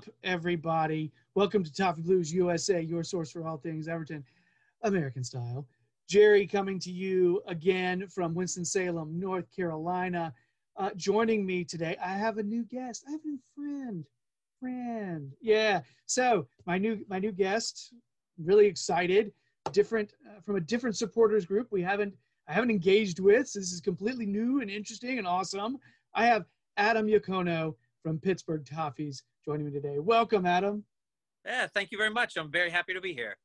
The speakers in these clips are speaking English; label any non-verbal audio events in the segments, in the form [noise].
up, everybody? Welcome to Toffee Blues USA, your source for all things Everton, American style. Jerry coming to you again from Winston-Salem, North Carolina. Uh, joining me today, I have a new guest. I have a new friend. Friend, yeah. So my new my new guest, really excited. Different uh, from a different supporters group. We haven't I haven't engaged with. So this is completely new and interesting and awesome. I have Adam Yacono from Pittsburgh Toffees joining me today. Welcome, Adam. Yeah, thank you very much. I'm very happy to be here.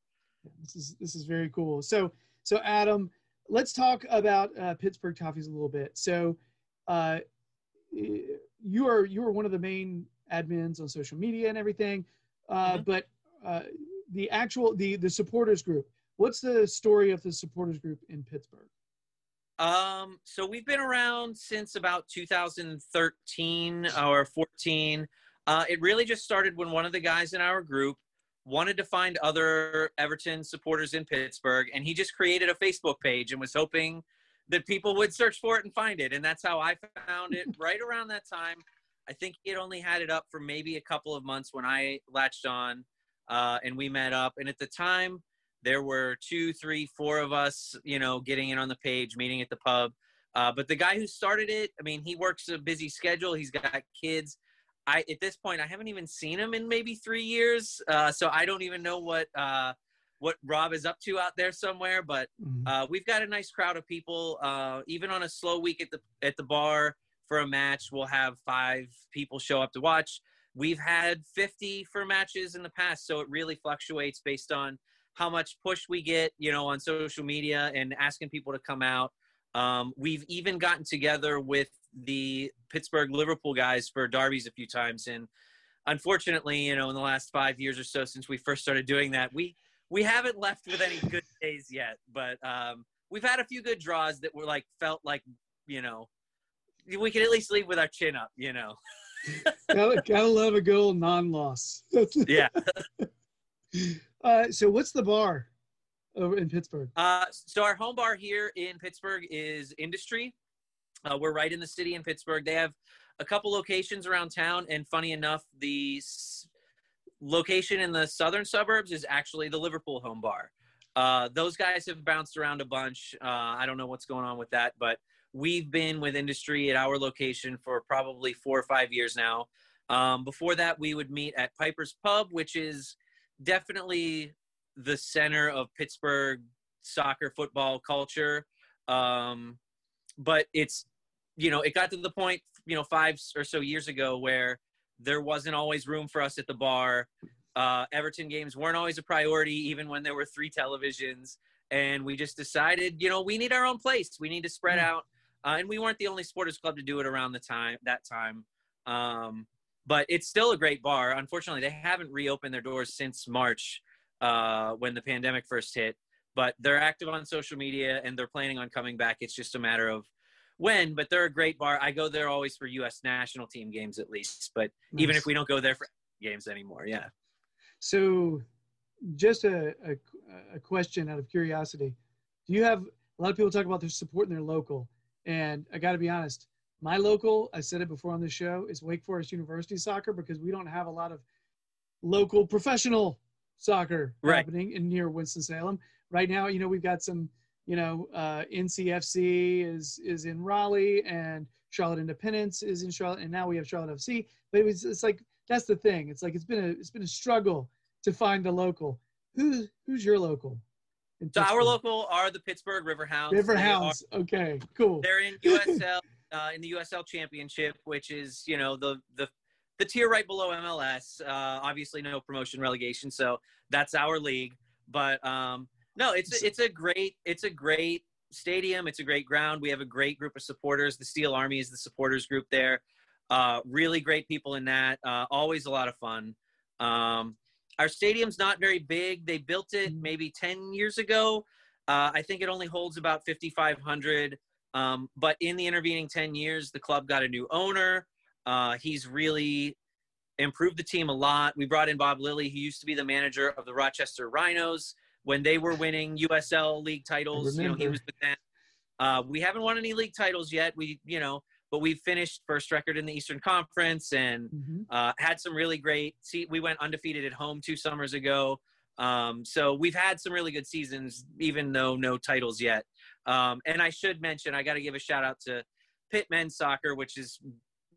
This is this is very cool. So so Adam, let's talk about uh, Pittsburgh Toffees a little bit. So uh, you are you are one of the main admins on social media and everything, uh, Mhm. but uh, the actual the the supporters group. What's the story of the supporters group in Pittsburgh? Um, so we've been around since about 2013 or 14. Uh, it really just started when one of the guys in our group wanted to find other Everton supporters in Pittsburgh, and he just created a Facebook page and was hoping that people would search for it and find it. And that's how I found it [laughs] right around that time. I think it only had it up for maybe a couple of months when I latched on uh, and we met up. And at the time, there were two, three, four of us, you know, getting in on the page, meeting at the pub. Uh, but the guy who started it, I mean, he works a busy schedule. He's got kids. I at this point, I haven't even seen him in maybe three years, uh, so I don't even know what uh, what Rob is up to out there somewhere. But Mhm. uh, we've got a nice crowd of people. Uh, even on a slow week at the at the bar for a match, we'll have five people show up to watch. We've had 50 for matches in the past, so it really fluctuates based on how much push we get, you know, on social media and asking people to come out. Um, we've even gotten together with the Pittsburgh Liverpool guys for derbies a few times, and unfortunately, you know, in the last five years or so since we first started doing that, we we haven't left with any good [laughs] days yet. But um, we've had a few good draws that were like felt like, you know, we could at least leave with our chin up, you know. gotta, gotta love a good old non-loss. [laughs] Yeah. [laughs] uh, so what's the bar over in Pittsburgh? Uh, so our home bar here in Pittsburgh is Industry. Uh, we're right in the city in Pittsburgh. They have a couple locations around town, and funny enough, the s- location in the southern suburbs is actually the Liverpool home bar. Uh, those guys have bounced around a bunch. Uh, I don't know what's going on with that, but we've been with Industry at our location for probably four or five years now. Um, before that, we would meet at Piper's Pub, which is definitely the center of Pittsburgh soccer football culture. Um, but it's, you know, it got to the point, you know, five or so years ago where there wasn't always room for us at the bar. Uh, Everton games weren't always a priority, even when there were three televisions. And we just decided, you know, we need our own place. We need to spread Mm. out. Uh, and we weren't the only supporters club to do it around the time that time. Um, but it's still a great bar. Unfortunately, they haven't reopened their doors since March uh, when the pandemic first hit. But they're active on social media and they're planning on coming back. It's just a matter of when. But they're a great bar. I go there always for U.S. national team games at least. But even if we don't go there for games anymore, yeah. So, just a, a, a question out of curiosity. Do you have a lot of people talk about their support in their local? And I got to be honest, my local, I said it before on the show, is Wake Forest University soccer because we don't have a lot of local professional soccer Right. happening in near Winston-Salem. Right now, you know, we've got some, you know, uh, NCFC is is in Raleigh and Charlotte Independence is in Charlotte, and now we have Charlotte FC. But it was, it's like that's the thing. It's like it's been a it's been a struggle to find a local. Who's who's your local? So our local are the Pittsburgh Riverhounds. River They are- Hounds. Okay, cool. They're in [laughs] USL uh, in the USL Championship, which is you know the the the tier right below MLS. Uh, obviously, no promotion relegation, so that's our league. But um, no, it's it's a great it's a great stadium. It's a great ground. We have a great group of supporters. The Steel Army is the supporters group there. Uh, really great people in that. Uh, always a lot of fun. Um, our stadium's not very big. They built it maybe 10 years ago. Uh, I think it only holds about 5,500. Um, but in the intervening 10 years, the club got a new owner. Uh, he's really improved the team a lot. We brought in Bob Lilley, who used to be the manager of the Rochester Rhinos when they were winning USL league titles. You know, he was with them. Uh, we haven't won any league titles yet. We, you know, but we finished first record in the Eastern Conference and Mhm. uh, had some really great. See, we went undefeated at home two summers ago. Um, so we've had some really good seasons, even though no titles yet. Um, and I should mention, I got to give a shout out to Pitt men's soccer, which is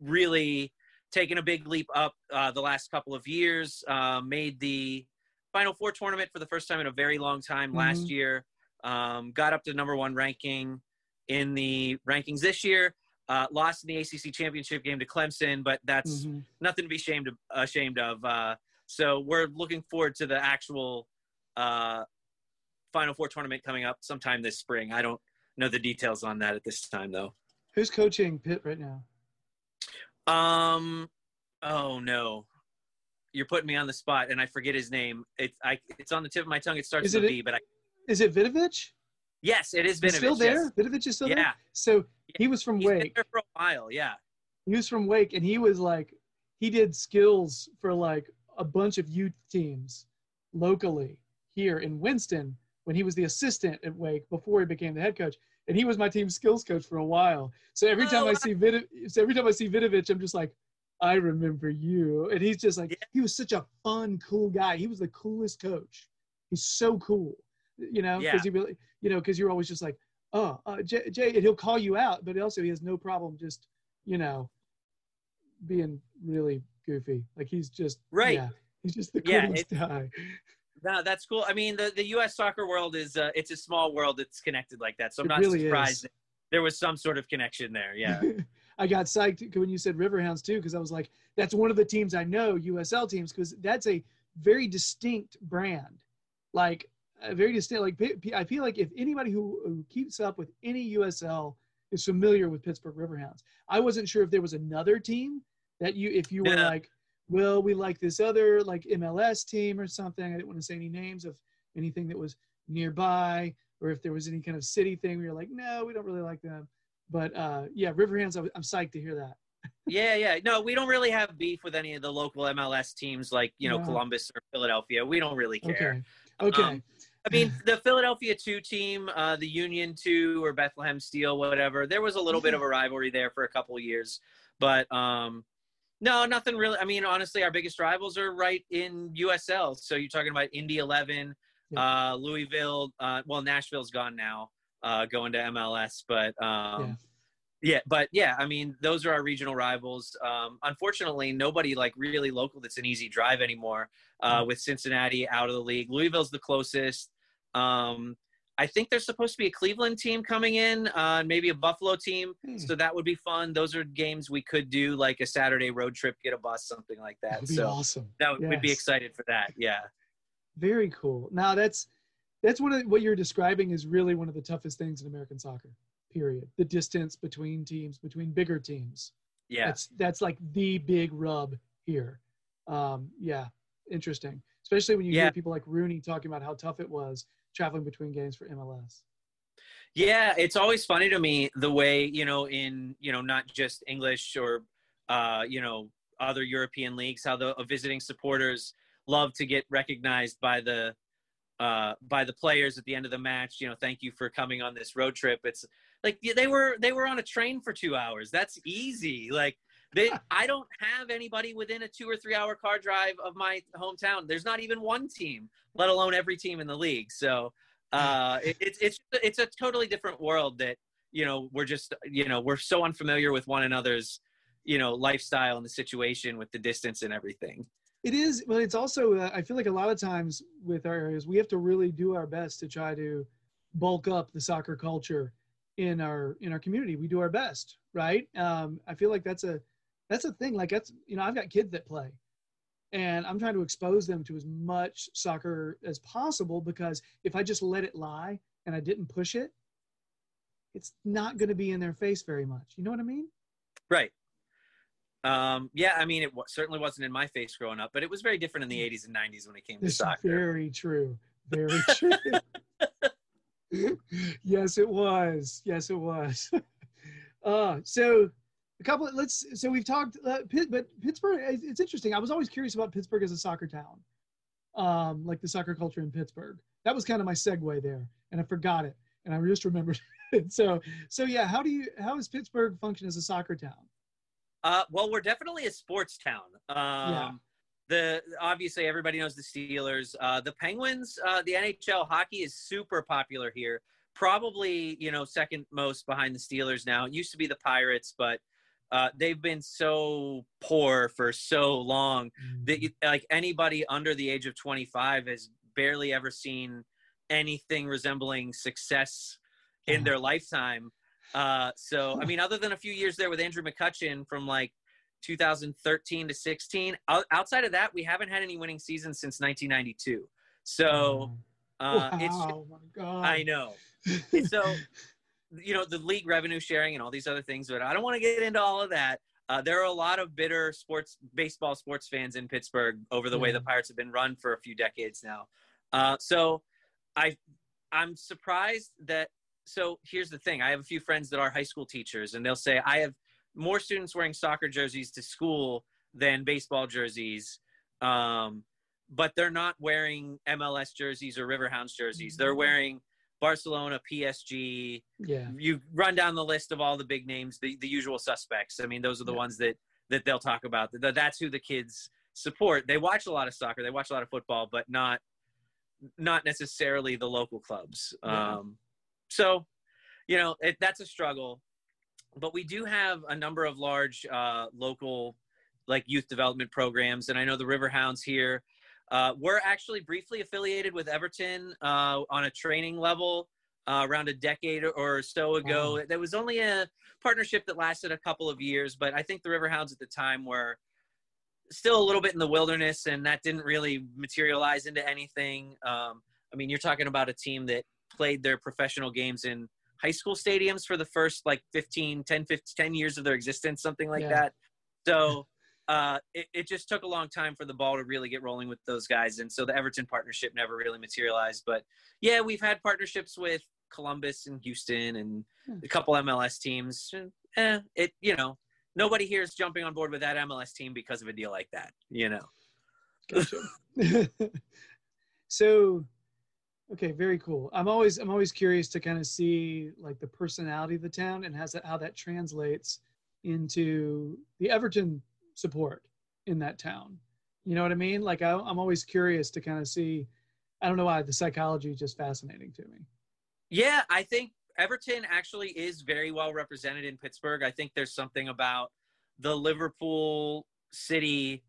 really taken a big leap up uh, the last couple of years. Uh, made the Final Four tournament for the first time in a very long time last Mhm. year. Um, got up to number one ranking in the rankings this year. Uh, lost in the ACC championship game to Clemson, but that's Mhm. nothing to be ashamed of. Ashamed of. Uh, so we're looking forward to the actual uh, Final Four tournament coming up sometime this spring. I don't know the details on that at this time, though. Who's coaching Pitt right now? Um, oh no, you're putting me on the spot, and I forget his name. It's I. It's on the tip of my tongue. It starts Is with it B, but I. Is it Vidovich? Yes, it is He's still there? yes. Vidovich is still there? Yeah, So he was from he's been Wake. there for a while. Yeah. He was from Wake, and he was like, he did skills for like a bunch of youth teams locally here in Winston when he was the assistant at Wake before he became the head coach. And he was my team's skills coach for a while. So every time Oh, I see Vid, so every time I see Vidovich, I'm just like, I remember you. And he's just like, Yeah. he was such a fun, cool guy. He was the coolest coach. He's so cool, you know, Yeah. because he really, you know, because you're always just like, oh, uh, Jay, Jay, and he'll call you out, but also he has no problem just, you know, being really goofy. Like he's just Right. Yeah, he's just the Yeah, coolest guy. No, that's cool. I mean, the, the U.S. soccer world is uh, it's a small world that's connected like that. So I'm It not really surprised there was some sort of connection there. Yeah. [laughs] I got psyched when you said Riverhounds too, because I was like, that's one of the teams I know, USL teams, because that's a very distinct brand. Like a very distinct. Like I feel like if anybody who, who keeps up with any USL is familiar with Pittsburgh Riverhounds, I wasn't sure if there was another team that you, if you were like, well, we like this other like MLS team or something. I didn't want to say any names of anything that was nearby, or if there was any kind of city thing where you're like, no, we don't really like them. But uh, yeah, Riverhounds, I'm, I'm psyched to hear that. [laughs] yeah, yeah. No, we don't really have beef with any of the local MLS teams like you know No. Columbus or Philadelphia. We don't really care. Okay. Okay. Um, I mean, [laughs] the Philadelphia two team, uh, the Union two or Bethlehem Steel, whatever. There was a little bit of a rivalry there for a couple of years, but um, no, nothing really. I mean, honestly, our biggest rivals are right in USL. So you're talking about Indy Eleven, uh, Louisville. Uh, well, Nashville's gone now, uh, going to MLS, but um, yeah. but yeah, I mean, those are our regional rivals. Um, unfortunately, nobody like really local that's an easy drive anymore. Uh, with Cincinnati out of the league, Louisville's the closest. Um, I think there's supposed to be a Cleveland team coming in, uh, maybe a Buffalo team. Hmm. So that would be fun. Those are games we could do, like a Saturday road trip, get a bus, something like that. That would be so awesome. that would, we'd be excited for that. Yeah. Very cool. Now that's that's one of what you're describing is really one of the toughest things in American soccer. Period. The distance between teams, between bigger teams. Yeah. That's that's like the big rub here. Um, yeah, interesting. Especially when you Yeah. hear people like Rooney talking about how tough it was traveling between games for MLS. Yeah, it's always funny to me the way, you know, in, you know, not just English or, uh, you know, other European leagues, how the uh, visiting supporters love to get recognized by the, uh, by the players at the end of the match. You know, thank you for coming on this road trip. It's like they were, they were on a train for two hours. That's easy. Like they, I don't have anybody within a two or three hour car drive of my hometown. There's not even one team, let alone every team in the league. So, uh, it, it's it's it's a totally different world that you know we're just you know we're so unfamiliar with one another's you know lifestyle and the situation with the distance and everything. It is, but it's also uh, I feel like a lot of times with our areas we have to really do our best to try to bulk up the soccer culture in our in our community. We do our best, right? Um, I feel like that's a that's a thing. Like that's you know I've got kids that play, and I'm trying to expose them to as much soccer as possible because if I just let it lie and I didn't push it, it's not going to be in their face very much. You know what I mean? Right. Um, yeah, I mean, it w- certainly wasn't in my face growing up, but it was very different in the 80s and 90s when it came to soccer. very true. Very [laughs] true. [laughs] yes, it was. Yes, it was. [laughs] uh, so a couple. Of, let's. So we've talked, uh, Pitt, but Pittsburgh. It's interesting. I was always curious about Pittsburgh as a soccer town, um, like the soccer culture in Pittsburgh. That was kind of my segue there, and I forgot it, and I just remembered. [laughs] it. So, so yeah. How do you? How does Pittsburgh function as a soccer town? Uh, well, we're definitely a sports town. Um, Yeah. The obviously everybody knows the Steelers. Uh, the Penguins, uh, the NHL hockey is super popular here. Probably you know second most behind the Steelers now. It used to be the Pirates, but uh, they've been so poor for so long that you, like anybody under the age of 25 has barely ever seen anything resembling success in their lifetime. Uh, so, I mean, other than a few years there with Andrew McCutchen from like 2013 to 16, outside of that, we haven't had any winning seasons since 1992. So, uh, it's wow, my God. I know. [laughs] So, you know, the league revenue sharing and all these other things, but I don't want to get into all of that. Uh, there are a lot of bitter sports, baseball sports fans in Pittsburgh over the way the Pirates have been run for a few decades now. Uh, so, I, I'm surprised that. So here's the thing: I have a few friends that are high school teachers, and they'll say I have more students wearing soccer jerseys to school than baseball jerseys. Um, but they're not wearing MLS jerseys or Riverhounds jerseys. They're wearing Barcelona, PSG. Yeah. You run down the list of all the big names, the, the usual suspects. I mean, those are the Yeah. ones that that they'll talk about. Th- That's who the kids support. They watch a lot of soccer. They watch a lot of football, but not not necessarily the local clubs. Yeah. Um, so, you know, it, that's a struggle. But we do have a number of large uh, local, like youth development programs, and I know the Riverhounds here. Uh, we're actually briefly affiliated with Everton uh, on a training level uh, around a decade or so ago. Wow. There was only a partnership that lasted a couple of years, but I think the Riverhounds at the time were still a little bit in the wilderness, and that didn't really materialize into anything. Um, I mean, you're talking about a team that played their professional games in high school stadiums for the first like 15, 10, 15, 10 years of their existence, something like Yeah. that. So uh, it, it just took a long time for the ball to really get rolling with those guys. And so the Everton partnership never really materialized. But yeah, we've had partnerships with Columbus and Houston and Hmm. a couple MLS teams. Eh, it, you know, nobody here is jumping on board with that MLS team because of a deal like that, you know? Gotcha. [laughs] [laughs] so okay very cool i'm always i'm always curious to kind of see like the personality of the town and has that how that translates into the everton support in that town. You know what i mean? Like I, i'm always curious to kind of see i don't know why the psychology is just fascinating to me. Yeah, I think Everton actually is very well represented in Pittsburgh. I think there's something about the Liverpool city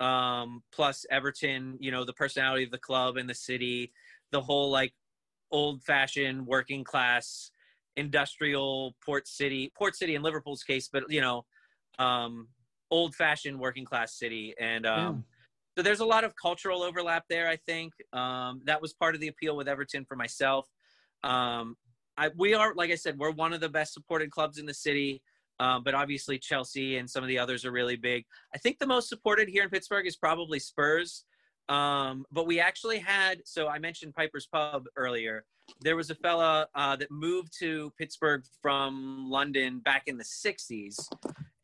um, plus Everton, you know, the personality of the club and the city, the whole like old fashioned working class industrial port city, port city in Liverpool's case, but you know, um, old fashioned working class city. And um, so there's a lot of cultural overlap there, I think. Um, that was part of the appeal with Everton for myself. Um, I, we are, like I said, we're one of the best supported clubs in the city. Um, but obviously Chelsea and some of the others are really big. I think the most supported here in Pittsburgh is probably Spurs. Um, but we actually had, so I mentioned Piper's Pub earlier. There was a fella uh, that moved to Pittsburgh from London back in the 60s,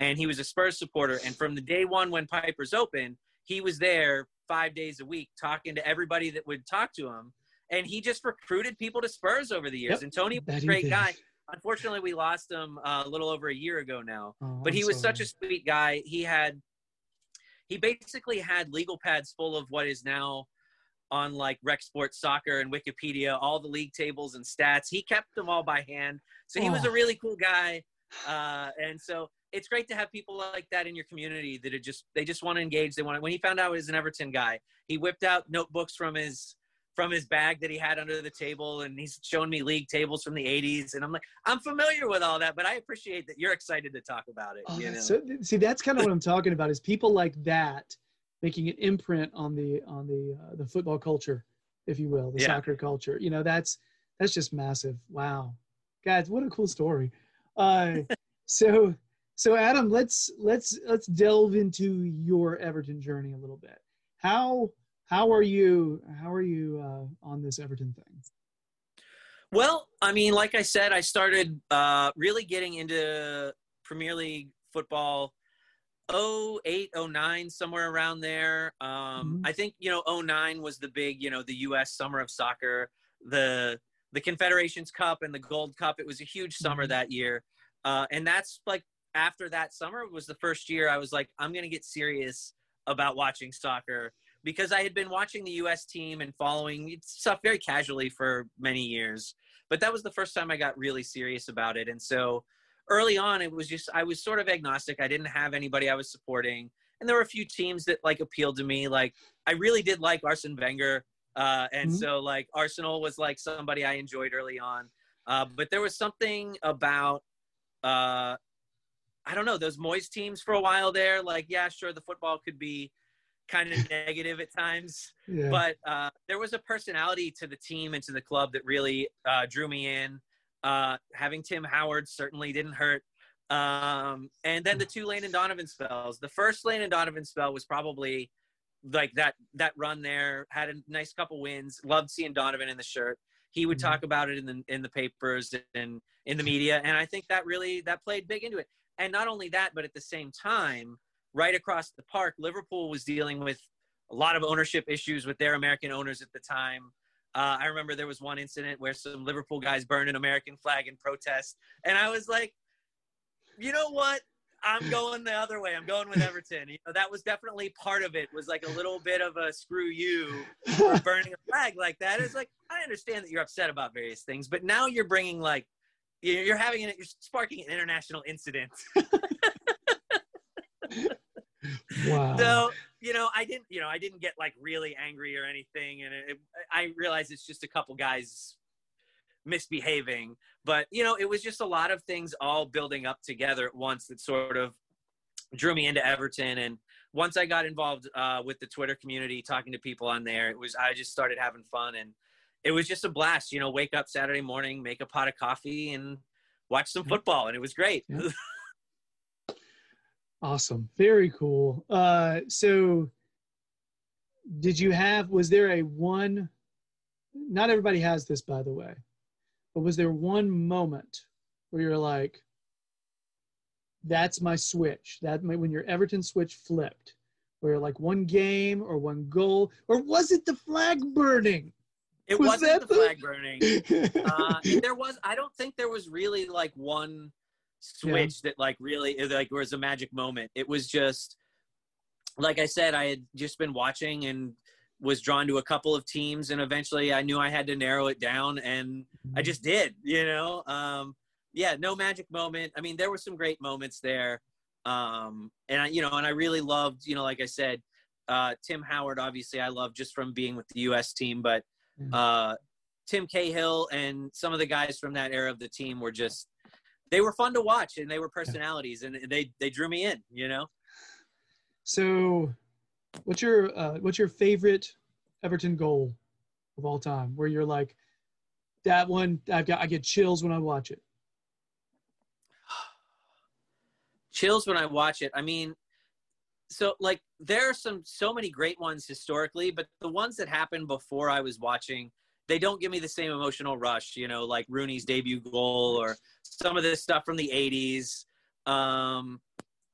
and he was a Spurs supporter. And from the day one when Piper's opened, he was there five days a week talking to everybody that would talk to him. And he just recruited people to Spurs over the years. Yep, and Tony was a great guy. Unfortunately, we lost him uh, a little over a year ago now. Oh, But I'm he was such a sweet guy. He had, he basically had legal pads full of what is now on like Rec Sports Soccer and Wikipedia, all the league tables and stats. He kept them all by hand. So he was a Oh. really cool guy. Uh, and so it's great to have people like that in your community that are just they just want to engage. They want to, when he found out he was an Everton guy, he whipped out notebooks from his from his bag that he had under the table and he's showing me league tables from the 80s and I'm like I'm familiar with all that but I appreciate that you're excited to talk about it Oh, you know so, see, that's kind of what I'm talking about. Is people like that making an imprint on the on the uh, the football culture, if you will, the Yeah. soccer culture. You know, that's that's just massive. Wow, guys, what a cool story. Uh, [laughs] so so Adam, let's let's let's delve into your Everton journey a little bit. How how are you how are you uh, on this Everton thing? Well, I mean, like I said, I started uh, really getting into Premier League football 08, 09, somewhere around there. Um, Mhm. I think, you know, 09 was the big, you know, the U.S. summer of soccer, the the Confederations Cup and the Gold Cup. It was a huge summer Mhm. that year. Uh, and that's like after that summer was the first year I was like, I'm going to get serious about watching soccer because I had been watching the U.S. team and following stuff very casually for many years. But that was the first time I got really serious about it. And so early on, it was just, I was sort of agnostic. I didn't have anybody I was supporting. And there were a few teams that like appealed to me. Like I really did like Arsene Wenger. Uh, and Mhm. so like Arsenal was like somebody I enjoyed early on. Uh, but there was something about, uh, I don't know, those Moyes teams for a while there. Like, yeah, sure, the football could be kind of [laughs] negative at times, Yeah. but uh, there was a personality to the team and to the club that really uh, drew me in. Uh, having Tim Howard certainly didn't hurt. Um, and then the two Landon Donovan spells. The first Landon Donovan spell was probably like that that run there. Had a nice couple wins. Loved seeing Donovan in the shirt. He would Mhm. talk about it in the in the papers and in the media, and I think that really that played big into it. And not only that, but at the same time, right across the park, Liverpool was dealing with a lot of ownership issues with their American owners at the time. Uh, I remember there was one incident where some Liverpool guys burned an American flag in protest, and I was like, you know what? I'm going the other way. I'm going with Everton. You know, that was definitely part of it. Was like a little bit of a screw you for burning a flag like that. It's like I understand that you're upset about various things, but now you're bringing like you're having an, you're sparking an international incident. [laughs] [laughs] wow. So you know, I didn't you know I didn't get like really angry or anything, and it, it, I realize it's just a couple guys misbehaving, but you know, it was just a lot of things all building up together at once that sort of drew me into Everton and once I got involved uh, with the Twitter community, talking to people on there, it was I just started having fun, and it was just a blast. You know, wake up Saturday morning, make a pot of coffee, and watch some football, and it was great. Yeah. [laughs] Awesome. Very cool. Uh, so did you have, was there a one, not everybody has this, by the way, but was there one moment where you're like, that's my switch? That when your Everton switch flipped, where like one game or one goal, or was it the flag burning? It Was wasn't that the the- flag burning. [laughs] uh, there was i don't think there was really like one switch that like really like was a magic moment it was just like i said i had just been watching and was drawn to a couple of teams and eventually i knew i had to narrow it down and i just did you know um yeah no magic moment i mean there were some great moments there um and i you know and i really loved you know like i said uh tim howard obviously i love just from being with the us team but. Uh Tim Cahill and some of the guys from that era of the team were just they were fun to watch and they were personalities and they they drew me in, you know. So, what's your uh, what's your favorite Everton goal of all time? Where you're like, that one, I've got I get chills when I watch it. [sighs] Chills when I watch it. I mean, so like there are some so many great ones historically, but the ones that happened before I was watching, they don't give me the same emotional rush, you know, like Rooney's debut goal or some of this stuff from the 80s. Um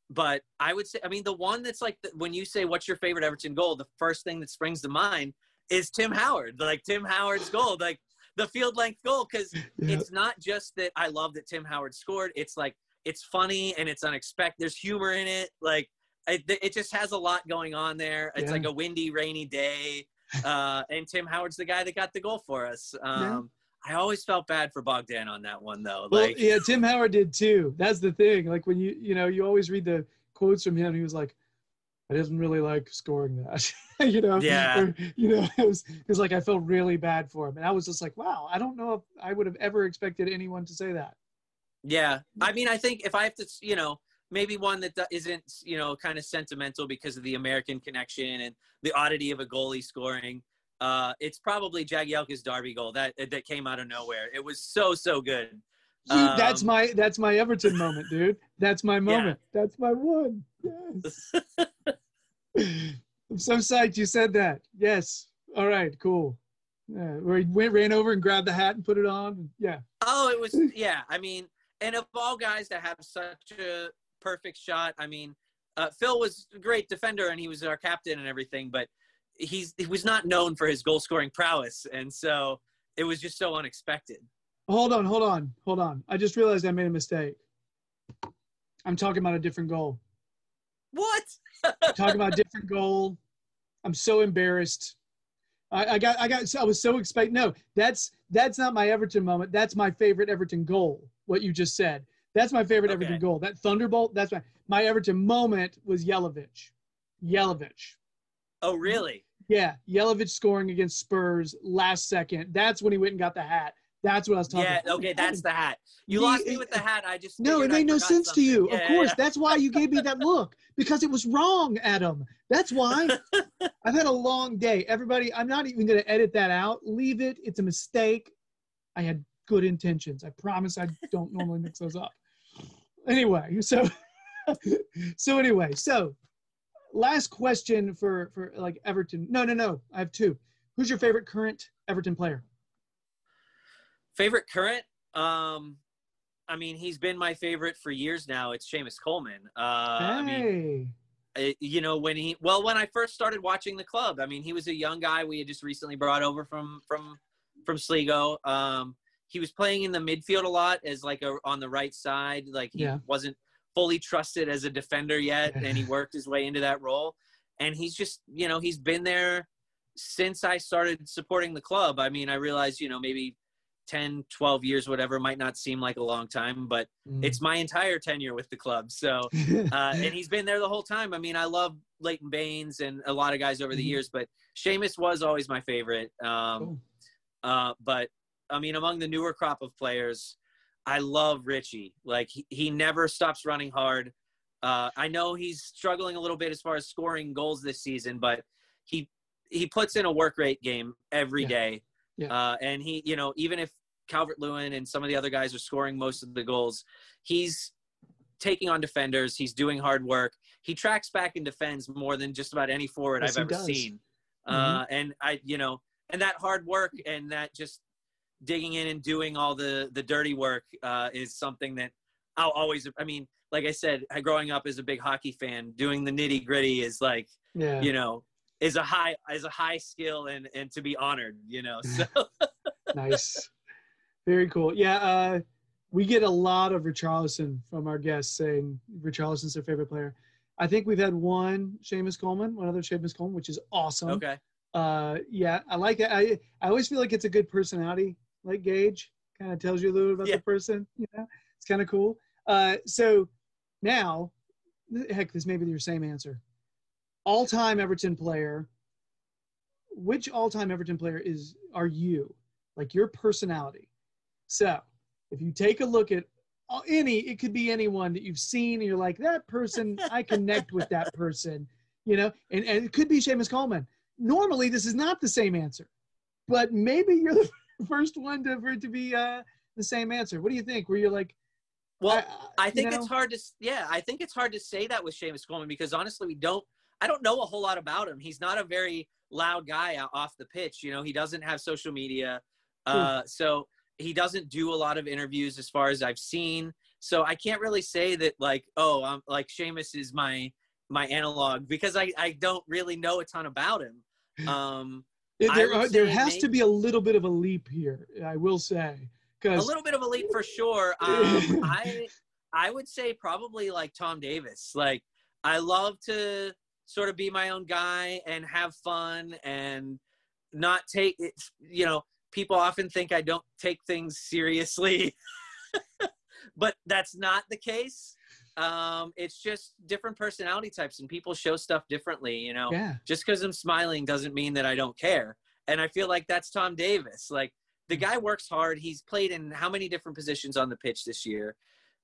but I would say, I mean, the one that's like, the, when you say what's your favorite Everton goal, the first thing that springs to mind is Tim Howard, like Tim Howard's goal, like the field length goal, because Yeah. it's not just that I love that Tim Howard scored. It's like it's funny and it's unexpected. There's humor in it. Like it, it just has a lot going on there. It's Yeah. like a windy, rainy day, [laughs] uh, and Tim Howard's the guy that got the goal for us. Um, I always felt bad for Bogdan on that one though. Well, Like, yeah, Tim Howard did too. That's the thing. Like when you you know you always read the quotes from him. He was like, I didn't really like scoring that. [laughs] you know. Yeah. Or, you know, [laughs] it was it was like I felt really bad for him, and I was just like, wow, I don't know if I would have ever expected anyone to say that. Yeah, I mean, I think if I have to, you know, maybe one that isn't, you know, kind of sentimental because of the American connection and the oddity of a goalie scoring. Uh, it's probably Jagielka's Derby goal that that came out of nowhere. It was so so good. That's Um, my that's my Everton moment, dude. That's my moment. That's my one. Yes. [laughs] I'm so psyched you said that. Yes. All right. Cool. Yeah, where he went, ran over and grabbed the hat and put it on. Yeah. Oh, it was yeah. I mean, and of all guys to have such a perfect shot. I mean, uh, Phil was a great defender and he was our captain and everything, but he's he was not known for his goal scoring prowess, and so it was just so unexpected. Hold on, hold on, hold on. I just realized I made a mistake. I'm talking about a different goal. What? Talking about a different goal. I'm so embarrassed. I, I got, I got, I was so excited. No, that's that's not my Everton moment. That's my favorite Everton goal. What you just said. That's my favorite Okay. Everton goal. That thunderbolt. That's my my Everton moment was Jelavic. Jelavic. Oh, really? Yeah, Jelavic scoring against Spurs last second. That's when he went and got the hat. That's what I was talking about. Yeah. about. Okay, that's the hat. You The- lost me with the hat. I just No, it I made no sense to you. something. of course, yeah. that's why you gave me that look because it was wrong, Adam. That's why. [laughs] I've had a long day. Everybody, I'm not even going to edit that out. Leave it. It's a mistake. I had good intentions. I promise I don't normally mix those up. Anyway, so [laughs] so anyway, so last question for for like Everton. No, no, no. I have two. Who's your favorite current Everton player? Favorite current? Um, I mean, he's been my favorite for years now. It's Seamus Coleman. Uh, I mean, hey. uh, you know when he well when i first started watching the club i mean he was a young guy we had just recently brought over from from from sligo um he was playing in the midfield a lot as like a on the right side like he Yeah. wasn't fully trusted as a defender yet and he worked his way into that role and he's just you know he's been there since i started supporting the club i mean i realized you know maybe 10 12 years whatever might not seem like a long time but Mm. it's my entire tenure with the club so [laughs] uh, and he's been there the whole time. I mean, I love Leighton Baines and a lot of guys over the Mhm. years, but Seamus was always my favorite. Um, Cool. uh, but I mean, among the newer crop of players, I love Richie. Like he, he never stops running hard. Uh, I know he's struggling a little bit as far as scoring goals this season, but he he puts in a work rate game every Yeah. day. Yeah. Uh, and he, you know, even if Calvert Lewin and some of the other guys are scoring most of the goals, he's taking on defenders. He's doing hard work. He tracks back and defends more than just about any forward Yes, I've ever does. Mm-hmm. seen. Uh, and I, you know, and that hard work and that just digging in and doing all the the dirty work uh, is something that I'll always. I mean, like I said, growing up as a big hockey fan, doing the nitty gritty is like yeah. you know is a high is a high skill and and to be honored. You know, so [laughs] nice. Very cool. Yeah, uh, we get a lot of Richarlison from our guests saying Richarlison's their favorite player. I think we've had one Seamus Coleman, one other Seamus Coleman, which is awesome. okay. Uh, yeah, I like it. I I always feel like it's a good personality, like Gage. Kind of tells you a little about Yeah. the person. You know, it's kind of cool. Uh, so now, heck, this may be your same answer. All-time Everton player. Which all-time Everton player is are you? Like your personality. So, if you take a look at any, it could be anyone that you've seen, and you're like, that person, I connect with that person. You know, and, and it could be Seamus Coleman normally this is not the same answer, but maybe you're the first one to, for it to be uh, the same answer. What do you think? Where you're like, Well, I you think know? it's hard to yeah, I think it's hard to say that with Seamus Coleman because honestly, we don't. I don't know a whole lot about him. He's not a very loud guy off the pitch. You know, he doesn't have social media, uh, so he doesn't do a lot of interviews as far as I've seen. So I can't really say that like, oh, I'm like Seamus is my my analog because I I don't really know a ton about him. [laughs] Um, I there are, there has to be a little bit of a leap here. I will say a little bit of a leap for sure. [laughs] Um, I I would say probably like Tom Davies. Like I love to sort of be my own guy and have fun and not take it. You know, people often think I don't take things seriously, [laughs] but that's not the case. Um, it's just different personality types and people show stuff differently. You know, yeah, just because I'm smiling doesn't mean that I don't care. And I feel like that's Tom Davies. Like the guy works hard. He's played in how many different positions on the pitch this year?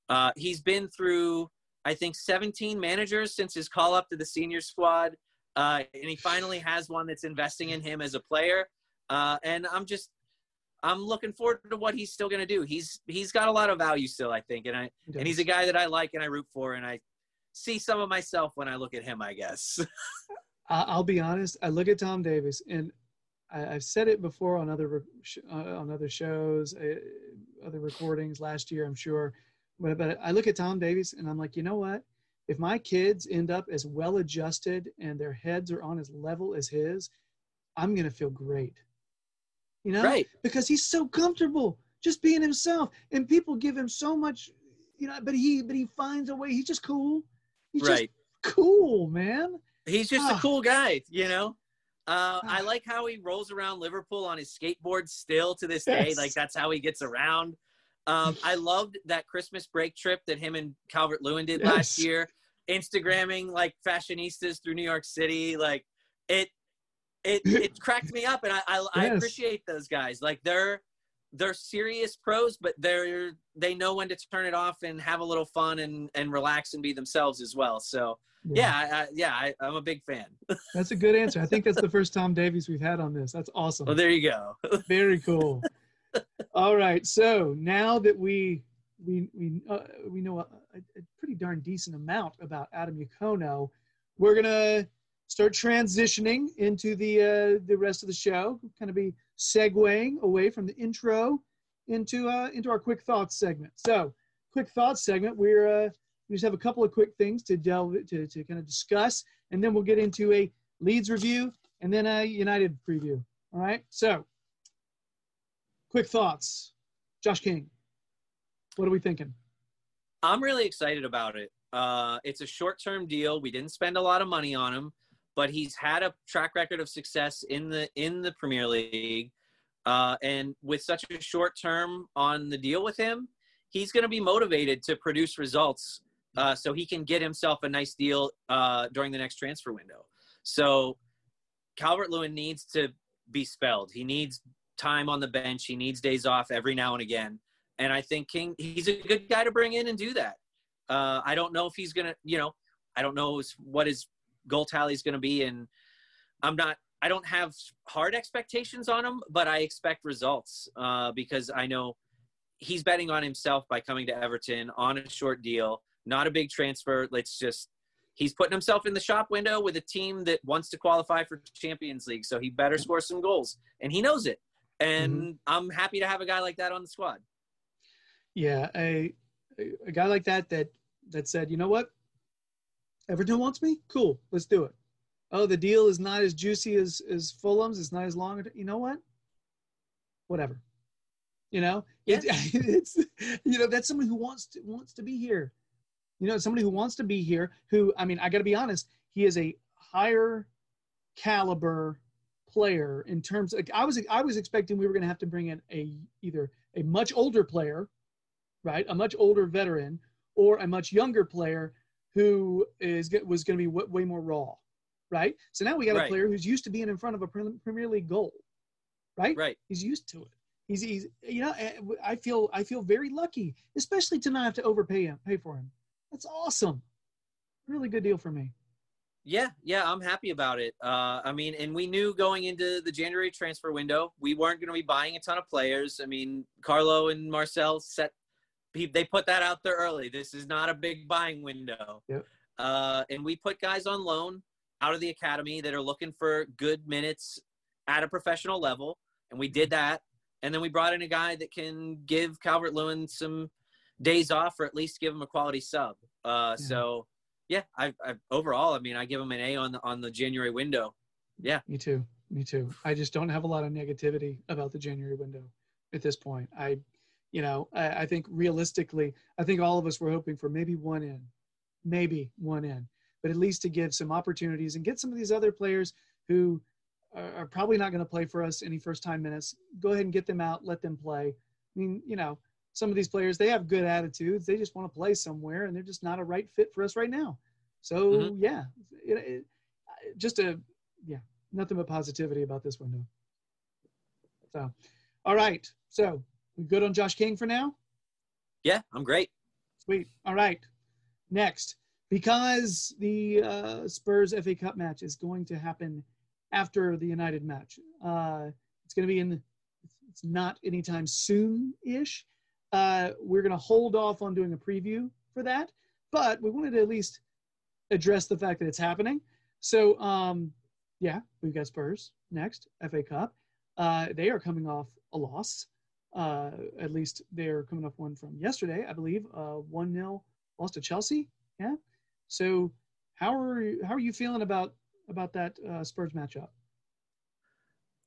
Uh, he's been through, I think, 17 managers since his call up to the senior squad. Uh, and he finally has one that's investing in him as a player. Uh, and I'm just, I'm looking forward to what he's still going to do. He's he's got a lot of value still, I think, and I and he's a guy that I like and I root for, and I see some of myself when I look at him. I guess. [laughs] I'll be honest. I look at Tom Davies, and I, I've said it before on other uh, on other shows, uh, other recordings last year. I'm sure, but but I look at Tom Davies, and I'm like, you know what? if my kids end up as well adjusted and their heads are on as level as his, I'm gonna feel great. You know, Right. because he's so comfortable just being himself, and people give him so much, you know. But he, but he finds a way. He's just cool. He's Right. just cool, man. He's just Ah. a cool guy, you know. Uh, I Ah. like how he rolls around Liverpool on his skateboard still to this day. Yes. Like that's how he gets around. Um, I loved that Christmas break trip that him and Calvert Lewin did last year, Instagramming like fashionistas through New York City. Like it, it, [laughs] it cracked me up, and I, I, I appreciate those guys. Like they're they're serious pros, but they're they know when to turn it off and have a little fun and and relax and be themselves as well. So yeah, I, I, yeah, I, I'm a big fan. [laughs] that's a good answer. I think that's the first Tom Davies we've had on this. That's awesome. Well, there you go. [laughs] Very cool. All right. So now that we we we uh, we know a, a, a pretty darn decent amount about Adam Yukono, we're gonna start transitioning into the uh, the rest of the show. Kind of be segueing away from the intro into uh, into our quick thoughts segment. So, quick thoughts segment. We're uh, we just have a couple of quick things to delve to to kind of discuss, and then we'll get into a Leeds review and then a United preview. All right. So, quick thoughts. Josh King, what are we thinking? I'm really excited about it. Uh, it's a short-term deal. We didn't spend a lot of money on him, but he's had a track record of success in the in the Premier League. Uh, and with such a short term on the deal with him, he's going to be motivated to produce results uh, so he can get himself a nice deal uh, during the next transfer window. So Calvert Lewin needs to be spelled. He needs time on the bench. He needs days off every now and again. And I think King, he's a good guy to bring in and do that. Uh, I don't know if he's going to, you know, I don't know what his goal tally is going to be. And I'm not, I don't have hard expectations on him, but I expect results uh, because I know he's betting on himself by coming to Everton on a short deal, not a big transfer. Let's just, he's putting himself in the shop window with a team that wants to qualify for Champions League. So he better score some goals. And he knows it. And I'm happy to have a guy like that on the squad. Yeah, a a guy like that that that said, you know what, Everton wants me. Cool, let's do it. Oh, the deal is not as juicy as as Fulham's. It's not as long. You know what? Whatever. You know, it, [laughs] it's you know that's someone who wants to wants to be here. You know, somebody who wants to be here. Who I mean, I got to be honest. He is a higher caliber player in terms. Like I was I was expecting we were going to have to bring in a either a much older player right? A much older veteran or a much younger player who is was going to be w- way more raw, right? So now we got a player who's used to being in front of a Premier League goal, right? Right. He's used to it. He's, he's you know eh, I feel I feel very lucky, especially to not have to overpay him, pay for him. That's awesome. Really good deal for me. Yeah, yeah, I'm happy about it. Uh, I mean, and we knew going into the January transfer window, we weren't going to be buying a ton of players. I mean, Carlo and Marcel set, they put that out there early. This is not a big buying window. Yep. Uh, and we put guys on loan out of the academy that are looking for good minutes at a professional level, and we did that. And then we brought in a guy that can give Calvert Lewin some days off, or at least give him a quality sub. Uh, Yeah. So yeah, I, I overall, I mean, I give him an A on the on the January window. Yeah. Me too. Me too. I just don't have a lot of negativity about the January window at this point. I, you know, I, I think realistically, I think all of us were hoping for maybe one in, maybe one in, but at least to give some opportunities and get some of these other players who are, are probably not going to play for us any first time minutes. Go ahead and get them out, let them play. I mean, you know, some of these players they have good attitudes. They just want to play somewhere, and they're just not a right fit for us right now. So Mhm. yeah, it, it, just a yeah, nothing but positivity about this window. So, all right. So we good on Josh King for now? Yeah, I'm great. Sweet. All right. Next, because the uh, Spurs FA Cup match is going to happen after the United match. Uh, it's going to be in. The, it's not anytime soon-ish. Uh, we're going to hold off on doing a preview for that, but we wanted to at least address the fact that it's happening. So, um, yeah, we've got Spurs next FA Cup. Uh, they are coming off a loss. Uh, at least they're coming off one from yesterday, I believe. Uh, one 0 lost to Chelsea. Yeah. So how are you, how are you feeling about about that uh, Spurs matchup?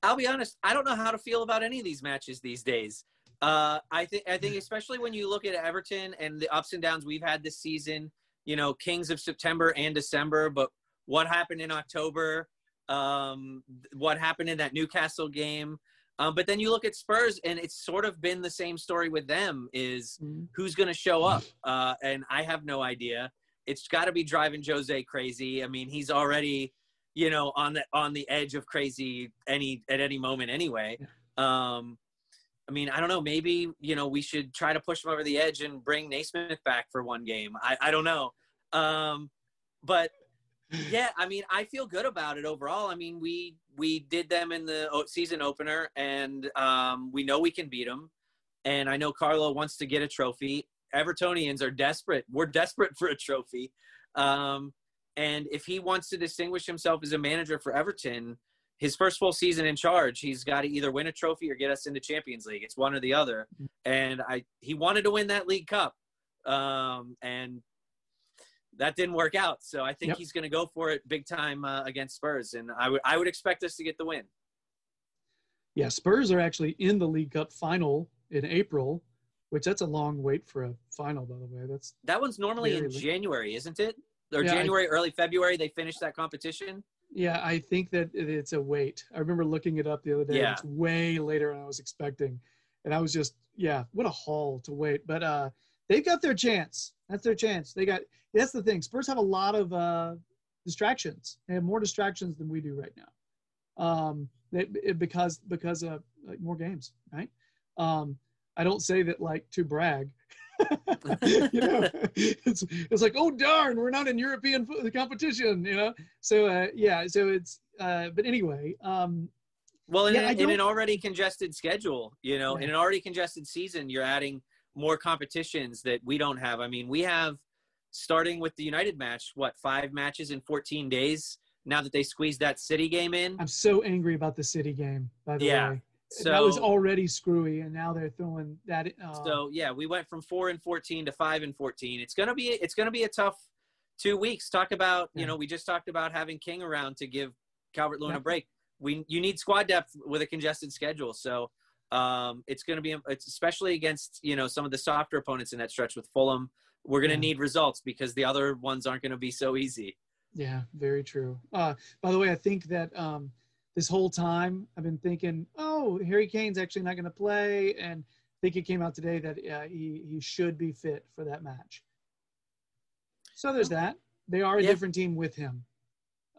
I'll be honest. I don't know how to feel about any of these matches these days. Uh, I think I think especially when you look at Everton and the ups and downs we've had this season. You know, Kings of September and December, but what happened in October? Um, what happened in that Newcastle game? Um, but then you look at Spurs, and it's sort of been the same story with them: is Mhm. who's going to show up? Uh, and I have no idea. It's got to be driving Jose crazy. I mean, he's already, you know, on the on the edge of crazy any at any moment anyway. Um, I mean, I don't know. Maybe you know we should try to push him over the edge and bring Naismith back for one game. I I don't know. Um, but yeah, I mean, I feel good about it overall. I mean, we we did them in the season opener, and um, we know we can beat them. And I know Carlo wants to get a trophy. Evertonians are desperate. We're desperate for a trophy. Um, and if he wants to distinguish himself as a manager for Everton, his first full season in charge, he's got to either win a trophy or get us into Champions League. It's one or the other. And I he wanted to win that League Cup, um, and that didn't work out. So I think Yep. he's going to go for it big time uh, against Spurs, and I would I would expect us to get the win. Yeah, Spurs are actually in the League Cup final in April, which that's a long wait for a final, by the way. That's That one's normally in. January, isn't it? Or Yeah, I- January, early February, they finish that competition. yeah, I think that it's a wait. I remember looking it up the other day. Yeah. It's way later than I was expecting, and I was just yeah, what a haul to wait. But uh, they've got their chance. That's their chance. They got. That's the thing. Spurs have a lot of uh, distractions. They have more distractions than we do right now. Um, they, it, because because of like, more games, right? Um, I don't say that like to brag. [laughs] you know, [laughs] it's it's like oh darn, we're not in European competition, you know. So uh, yeah, so it's uh, but anyway, um, Well, in, Yeah, an, in an already congested schedule, you know, Yeah. in an already congested season, you're adding more competitions that we don't have. I mean, we have starting with the United match, what five matches in 14 days. Now that they squeezed that City game in, I'm so angry about the City game. By the Yeah. way, so that was already screwy, and now they're throwing that. Uh, so yeah, we went from four and 14 to five and 14. It's gonna be it's gonna be a tough two weeks. Talk about Yeah. you know we just talked about having King around to give Calvert Lewin Yeah. a break. We you need squad depth with a congested schedule. So um, it's going to be it's especially against you know some of the softer opponents in that stretch with Fulham. We're going to Yeah. need results because the other ones aren't going to be so easy. Yeah, very true. Uh, by the way, I think that um, this whole time I've been thinking, oh, Harry Kane's actually not going to play, and I think it came out today that uh, he he should be fit for that match. So there's that. They are a Yeah. different team with him.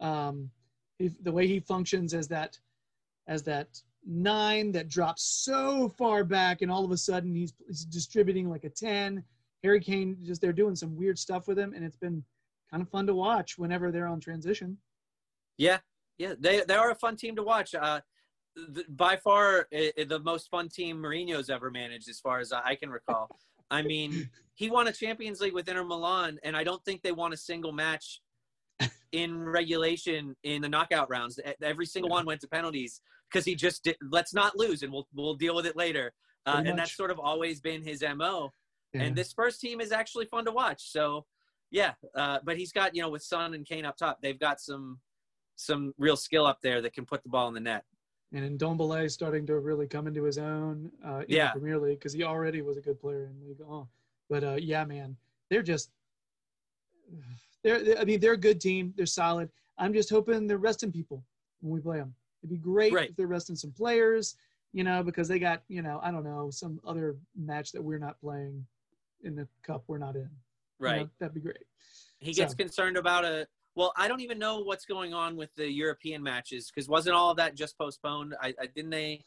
Um, the way he functions as that as that nine that drops so far back, and all of a sudden he's, he's distributing like a ten. Harry Kane just they're doing some weird stuff with him, and it's been kind of fun to watch whenever they're on transition. Yeah, yeah, they they are a fun team to watch. Uh, th- by far i i- the most fun team Mourinho's ever managed, as far as I can recall. [laughs] I mean, he won a Champions League with Inter Milan, and I don't think they won a single match [laughs] in regulation in the knockout rounds. Every single one went to penalties because he just did. Let's not lose, and we'll we'll deal with it later. Uh, and much. that's sort of always been his mo. Yeah. And this first team is actually fun to watch. So, yeah, uh, but he's got you know with Son and Kane up top, they've got some some real skill up there that can put the ball in the net. and Ndombele starting to really come into his own uh, in Yeah. the Premier League because he already was a good player in League. Oh, but uh, yeah, man, they're just they're. I mean, they're a good team. They're solid. I'm just hoping they're resting people when we play them. It'd be great Right. if they're resting some players, you know, because they got you know I don't know some other match that we're not playing in the cup we're not in. you Right. know? that'd be great. He gets concerned about a. Well, I don't even know what's going on with the European matches because wasn't all of that just postponed? I, I didn't they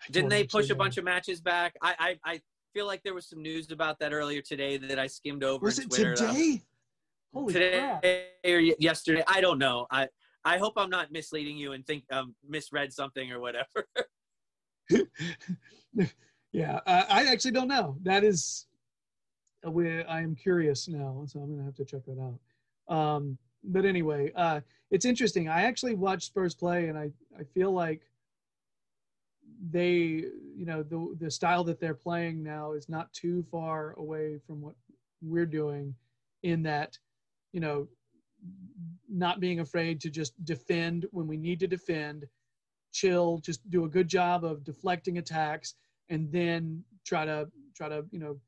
I didn't they push a know. bunch of matches back? I, I I feel like there was some news about that earlier today that I skimmed over. Was it Twitter. today? Holy today crap! or yesterday? I don't know. I I hope I'm not misleading you and think um misread something or whatever. [laughs] yeah, uh, I actually don't know. That is, we, I am curious now, so I'm gonna have to check that out. Um, but anyway, uh, it's interesting. I actually watched Spurs play, and I I feel like they, you know, the the style that they're playing now is not too far away from what we're doing, in that, you know, not being afraid to just defend when we need to defend, chill, just do a good job of deflecting attacks, and then try to try to you know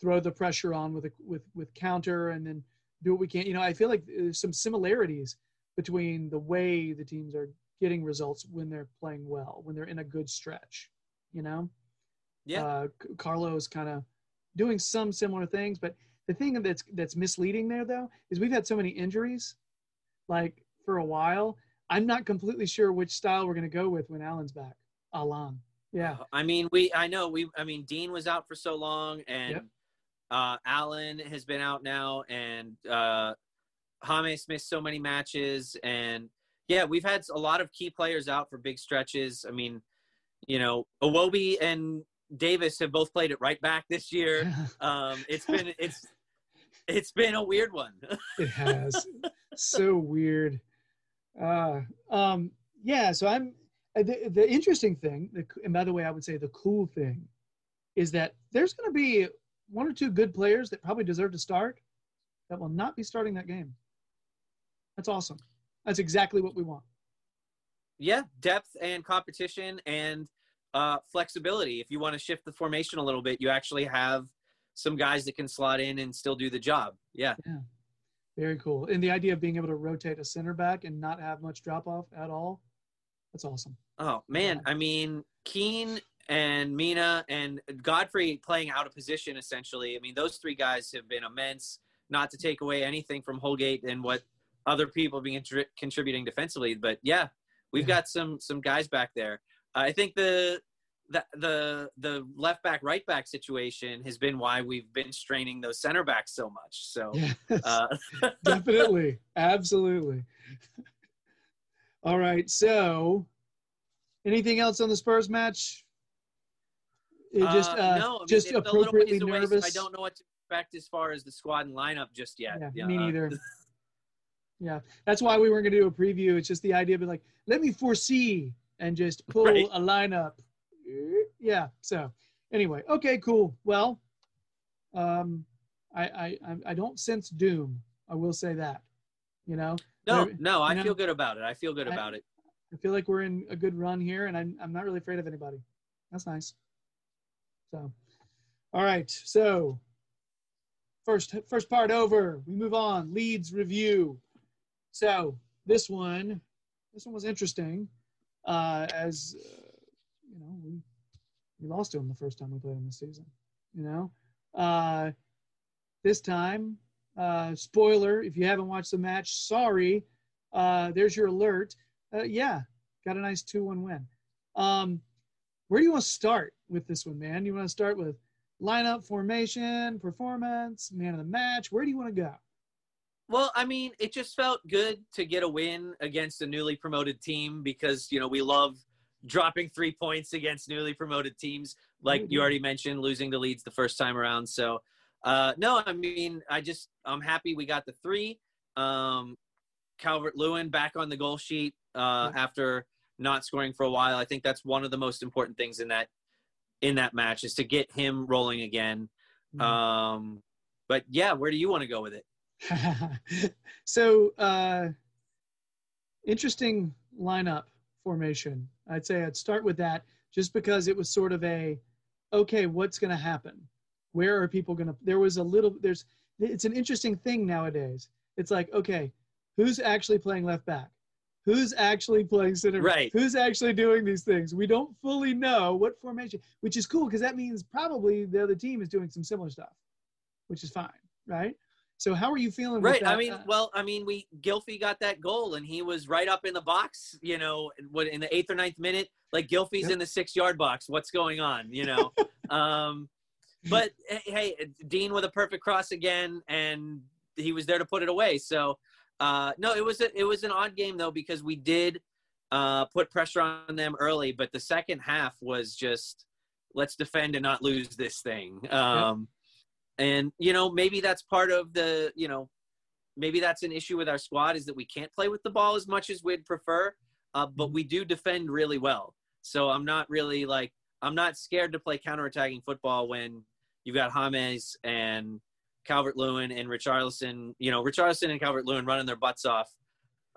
throw the pressure on with a, with with counter, and then do what we can. You know, I feel like there's some similarities between the way the teams are getting results when they're playing well, when they're in a good stretch. You know, Yeah. uh, C- Carlo's kind of doing some similar things, but the thing that's that's misleading there though is we've had so many injuries, like for a while. I'm not completely sure which style we're going to go with when Allan's back. Allan, yeah, I mean, we I know we I mean Digne was out for so long and Yep. uh Allen has been out now and uh James missed so many matches and yeah, we've had a lot of key players out for big stretches. I mean, you know, Iwobi and Davies have both played it right back this year. [laughs] Um it's been it's it's been a weird one. [laughs] it has so weird. Uh, um, yeah, so I'm uh, the, the interesting thing, the, and by the way, I would say the cool thing is that there's going to be one or two good players that probably deserve to start that will not be starting that game. That's awesome. That's exactly what we want. yeah, depth and competition and uh, flexibility. If you want to shift the formation a little bit, you actually have some guys that can slot in and still do the job. Yeah. yeah. Very cool. And the idea of being able to rotate a center back and not have much drop off at all, that's awesome. Oh man, Yeah. I mean Keane and Mina and Godfrey playing out of position essentially. I mean those three guys have been immense. Not to take away anything from Holgate and what other people been contributing defensively, but yeah, we've Yeah. got some some guys back there. I think the the the the left back right back situation has been why we've been straining those center backs so much. So [laughs] Yes, uh, [laughs] definitely. Absolutely. All right. So, anything else on the Spurs match? It just, uh, uh, no, I mean, just it's a little appropriately ways away, so nervous. I don't know what to expect as far as the squad and lineup just yet. Yeah, Yeah, me uh, neither. [laughs] Yeah, that's why we weren't going to do a preview. It's just the idea of like, let me foresee and just pull Right. a lineup. Yeah. So, anyway, okay, cool. Well, um, I I I- don't sense doom. I will say that. You know, No, no, I you know, feel good about it. I feel good I- about it. I feel like we're in a good run here, and I'm I'm not really afraid of anybody. That's nice. So, all right. So, first first part over. We move on. Leeds review. So this one, this one was interesting, uh, as uh, you know we we lost to him the first time we played him this season. You know, uh, this time, uh, spoiler if you haven't watched the match, sorry. Uh, there's your alert uh, yeah, got a nice 2 1 win. Um, where do you want to start with this one, man? You want to start with lineup, formation, performance, man of the match? Where do you want to go? Well, I mean, it just felt good to get a win against a newly promoted team because, you know, we love dropping three points against newly promoted teams. Like you Mhm. already mentioned, losing the Leeds the first time around. So, uh, no, I mean, I just, I'm happy we got the three. Um, Calvert Lewin back on the goal sheet uh, after not scoring for a while. I think that's one of the most important things in that in that match is to get him rolling again. Mhm. Um, but yeah, where do you want to go with it? [laughs] so, uh, interesting lineup formation. I'd say I'd start with that just because it was sort of a, okay, what's going to happen? Where are people going to? There was a little. There's. It's an interesting thing nowadays. It's like, okay, who's actually playing left back? Who's actually playing center? Right. Who's actually doing these things? We don't fully know what formation, which is cool because that means probably the other team is doing some similar stuff, which is fine, right? So how are you feeling? Right. I mean, Uh, well, I mean, we Gylfi got that goal, and he was right up in the box. You know, what in the eighth or ninth minute, like Gylfi's Yep. in the six yard box. What's going on? You know. [laughs] um, but hey, hey, Digne with a perfect cross again, and he was there to put it away. So, uh, no, it was a, it was an odd game though because we did uh, put pressure on them early, but the second half was just let's defend and not lose this thing. Um, And you know, maybe that's part of the you know maybe that's an issue with our squad is that we can't play with the ball as much as we'd prefer, uh, but we do defend really well. So I'm not really like I'm not scared to play counterattacking football when you've got James and Calvert Lewin and Richarlison, you know, Richarlison and Calvert Lewin running their butts off.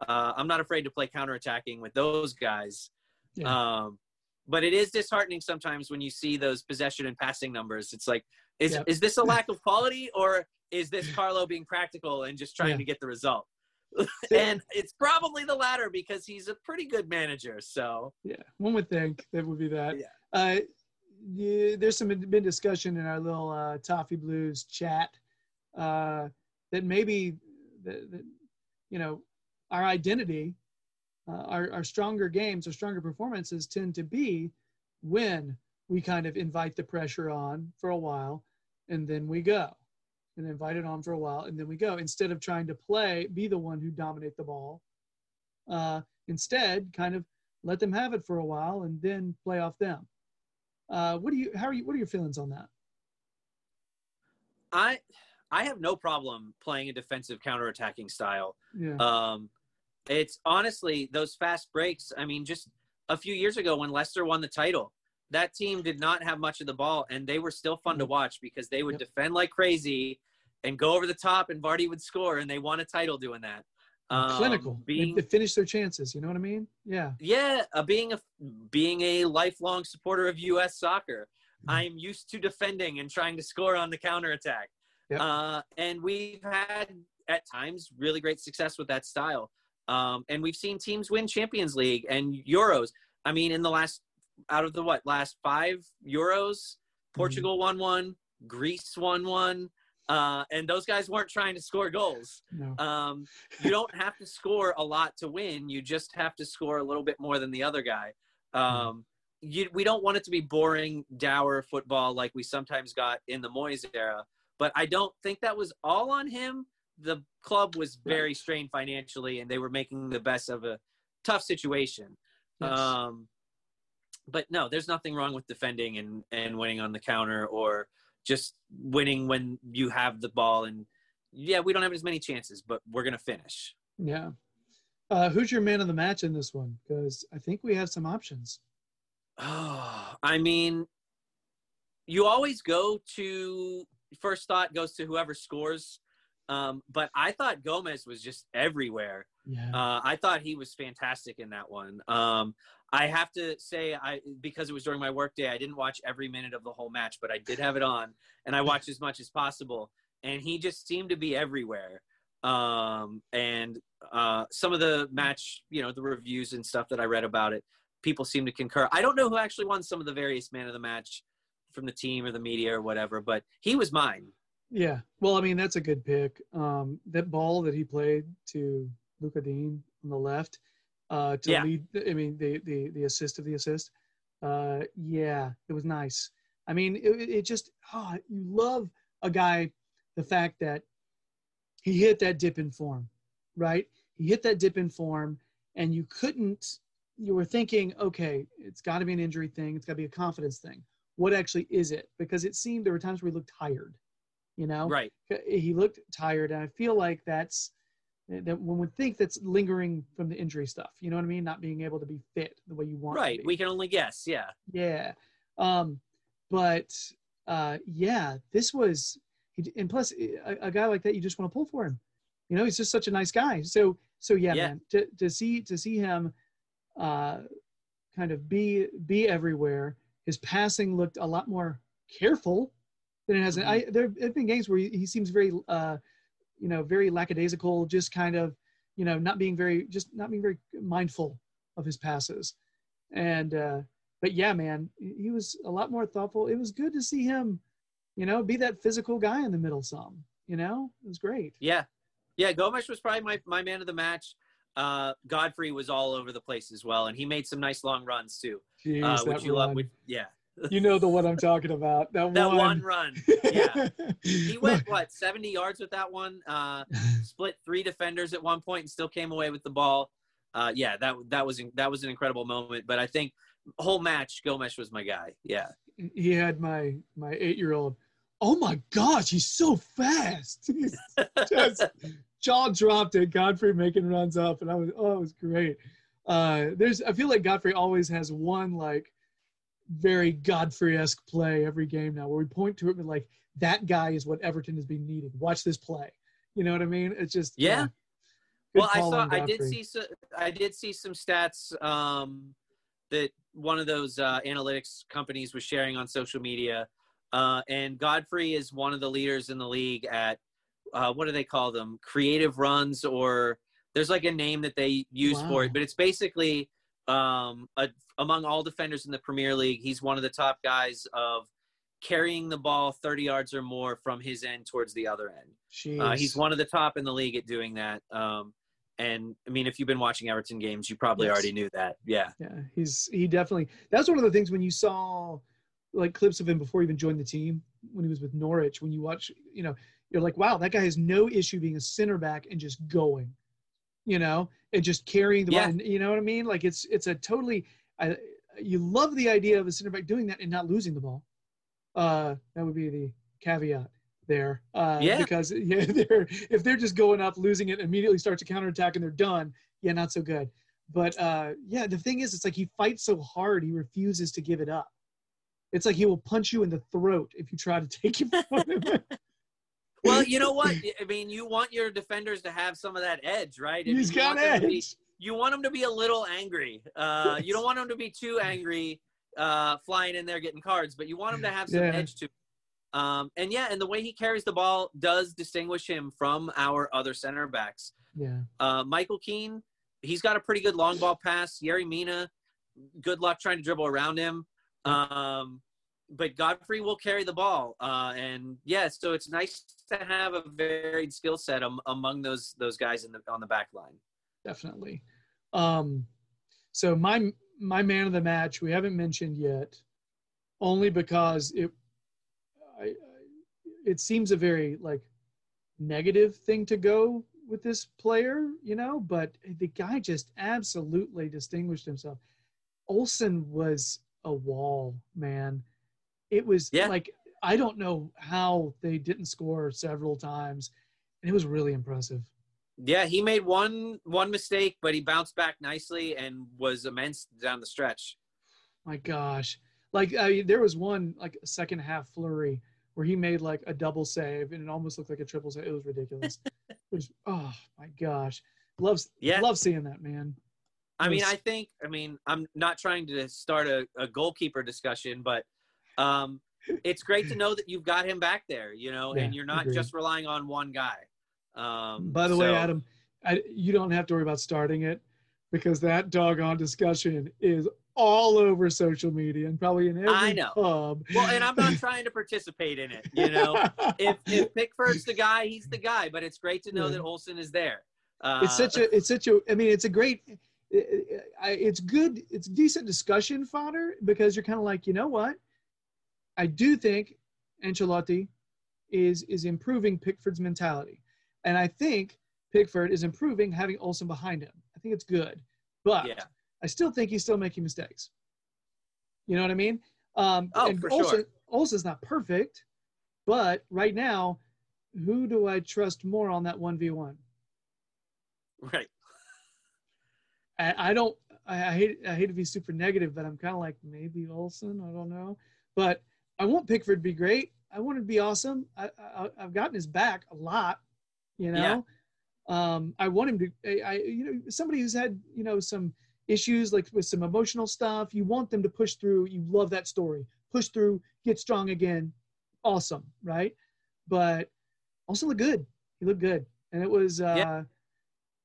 Uh, I'm not afraid to play counterattacking with those guys. Yeah. Um, but it is disheartening sometimes when you see those possession and passing numbers. It's like, is Yep. is this a lack [laughs] of quality or is this Carlo being practical and just trying Yeah. to get the result? and it's probably the latter because he's a pretty good manager. So Yeah, one would think that would be that. Yeah. Uh, yeah, there's some been discussion in our little uh, Toffee Blues chat uh, that maybe the, the, you know our identity, uh, our our stronger games, our stronger performances tend to be when we kind of invite the pressure on for a while, and then we go, and invite it on for a while, and then we go. Instead of trying to play, be the one who dominate the ball. Uh, instead, kind of let them have it for a while and then play off them. Uh, what do you? How are you? What are your feelings on that? I I have no problem playing a defensive counterattacking style. Yeah, Um, it's honestly those fast breaks. I mean, just a few years ago when Leicester won the title, that team did not have much of the ball, and they were still fun to watch because they would Yep. defend like crazy and go over the top, and Vardy would score, and they won a title doing that. Um, clinical. being they, they finish their chances. You know what I mean? Yeah. yeah, uh, being a being a lifelong supporter of U.S. soccer, Mhm. I'm used to defending and trying to score on the counterattack. Yep. Uh, and we've had at times really great success with that style. Um, and we've seen teams win Champions League and Euros. I mean, in the last out of the what last five Euros, Portugal won one, Greece won one, uh, and those guys weren't trying to score goals. No. Um, you don't have to score a lot to win. You just have to score a little bit more than the other guy. Um, you, we don't want it to be boring, dour football like we sometimes got in the Moyes era. But I don't think that was all on him. The club was very strained financially, and they were making the best of a tough situation. Yes. Um, but no, there's nothing wrong with defending and, and winning on the counter or just winning when you have the ball. And yeah, we don't have as many chances, but we're going to finish. yeah. Uh, who's your man of the match in this one? Because I think we have some options. Oh, [sighs] I mean, you always go to first thought goes to whoever scores. Um, but I thought Gomes was just everywhere. Yeah. Uh, I thought he was fantastic in that one. Um, I have to say, I because it was during my workday, I didn't watch every minute of the whole match, but I did have it on, and I watched as much as possible. And he just seemed to be everywhere. Um, and uh, some of the match, you know, the reviews and stuff that I read about it, people seem to concur. I don't know who actually won some of the various man of the match from the team or the media or whatever, but he was mine. Yeah. Well, I mean, that's a good pick. Um, that ball that he played to Lucas Digne on the left uh, to Yeah. lead, I mean, the, the, the assist of the assist. Uh, yeah, it was nice. I mean, it, it it just, oh, you love a guy, the fact that he hit that dip in form, right? He hit that dip in form, and you couldn't, you were thinking, okay, it's got to be an injury thing, it's got to be a confidence thing. What actually is it? Because it seemed there were times where he looked tired, you know? Right. he looked tired and i feel like that's that one would think that's lingering from the injury stuff you know what i mean not being able to be fit the way you want Right. We can only guess. Yeah. yeah um but uh yeah this was and plus a, a guy like that you just want to pull for him you know he's just such a nice guy so so yeah, Yeah. man to, to see to see him uh kind of be be everywhere his passing looked a lot more careful than it has Mhm. I there have been games where he, he seems very uh you know very lackadaisical just kind of you know not being very just not being very mindful of his passes and uh but yeah man he he was a lot more thoughtful it was good to see him you know be that physical guy in the middle some you know it was great Yeah. Yeah. Gomes was probably my, my man of the match. Uh, Godfrey was all over the place as well, and he made some nice long runs too, Jeez, uh, which you love. Which, yeah. You know the one i'm talking about that, That one, one run. [laughs] Yeah. He went, what, 70 yards with that one? Uh, split three defenders at one point and still came away with the ball. Uh, yeah, that that was that was an incredible moment. But I think whole match, Gomes was my guy. Yeah, he had my my eight year old oh my gosh he's so fast [laughs] He's just jaw dropped at godfrey making runs up and i was oh it was great uh there's i feel like godfrey always has one like very Godfrey-esque play every game now, where we point to it and like that guy is what Everton has been needing. Watch this play. You know what I mean? It's just Yeah. Good well, I saw. I did see. So, I did see some stats um, that one of those uh, analytics companies was sharing on social media, uh, and Godfrey is one of the leaders in the league at uh, what do they call them? Creative runs, or there's like a name that they use for it, but it's basically um, a, among all defenders in the Premier League, he's one of the top guys of carrying the ball 30 yards or more from his end towards the other end. Uh, he's one of the top in the league at doing that. Um, and I mean, if you've been watching Everton games, you probably Yes. already knew that. Yeah. Yeah, he's he definitely. That's one of the things when you saw like clips of him before he even joined the team when he was with Norwich. When you watch, you know, you're like, wow, that guy has no issue being a center back and just going, you know, and just carrying the Yeah. ball. You know what I mean? Like it's it's a totally. I, you love the idea of a center back doing that and not losing the ball. Uh, that would be the caveat there. Uh, Yeah. Because [laughs] yeah, they're if they're just going up, losing it, immediately starts a counterattack and they're done. Yeah, not so good. But uh, yeah, the thing is, it's like he fights so hard, he refuses to give it up. It's like he will punch you in the throat if you try to [laughs] take it from him. Well, you know what? [laughs] I mean, you want your defenders to have some of that edge, right? I mean, He's you got to be- edge. you want them to be a little angry. Uh, you don't want them to be too angry, uh, flying in there getting cards, but you want them to have some Yeah. edge to. Um, and yeah, and the way he carries the ball does distinguish him from our other center backs. Yeah, Uh, Michael Keane, he's got a pretty good long ball pass. Yerry Mina, good luck trying to dribble around him. Um, but Godfrey will carry the ball. Uh, and yeah, so it's nice to have a varied skill set am- among those those guys in the on the back line. definitely. Um, so my my man of the match we haven't mentioned yet, only because it, I, I it seems a very like negative thing to go with this player, you know. But the guy just absolutely distinguished himself. Olsen was a wall, man. It was Yeah. like I don't know how they didn't score several times, and it was really impressive. Yeah, he made one one mistake, but he bounced back nicely and was immense down the stretch. My gosh, like I, there was one like a second half flurry where he made like a double save, and it almost looked like a triple save. It was ridiculous. [laughs] it was oh my gosh, loves Yeah. love seeing that man. I mean, was- I think, I mean, I'm not trying to start a, a goalkeeper discussion, but um, [laughs] it's great to know that you've got him back there, you know, and you're not agreed. just relying on one guy. Um, By the way, Adam, I, you don't have to worry about starting it because that doggone discussion is all over social media and probably in every I know. pub. Well, and I'm not [laughs] trying to participate in it, you know. if if Pickford's the guy, he's the guy. But it's great to know Yeah. that Olsen is there. Uh, it's such a it's such a i mean it's a great I- it's good it's decent discussion fodder because you're kind of like you know what i do think ancelotti is is improving pickford's mentality and i think pickford is improving having olsen behind him i think it's good but Yeah. i still think he's still making mistakes you know what i mean um Oh, and for olsen, sure. olsen's not perfect but right now who do i trust more on that 1v1 right. I, I don't. I, I hate. I hate to be super negative, but I'm kind of like maybe Olsen. I don't know, but I want Pickford to be great. I want him to be awesome. I, I I've gotten his back a lot. You know, um, I want him to. I, I you know somebody who's had you know some issues like with some emotional stuff. You want them to push through. You love that story. Push through. Get strong again. Awesome, right? But also look good. He looked good, and it was. uh Yeah.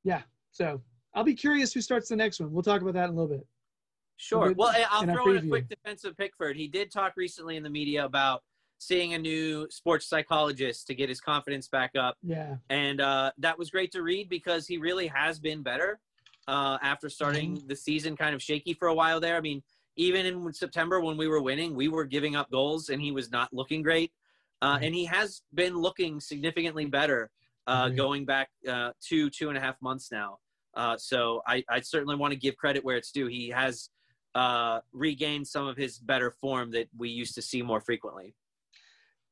yeah so I'll be curious who starts the next one. We'll talk about that in a little bit. Sure. Well, I'll in throw in a quick defense of Pickford. He did talk recently in the media about seeing a new sports psychologist to get his confidence back up, Yeah. and uh, that was great to read because he really has been better uh, after starting Mm-hmm. the season kind of shaky for a while there. I mean, even in September when we were winning, we were giving up goals, and he was not looking great. Uh, Mhm. and he has been looking significantly better uh, Agreed. going back uh, two two and a half months now. Uh, so I, I certainly want to give credit where it's due. He has uh, regained some of his better form that we used to see more frequently.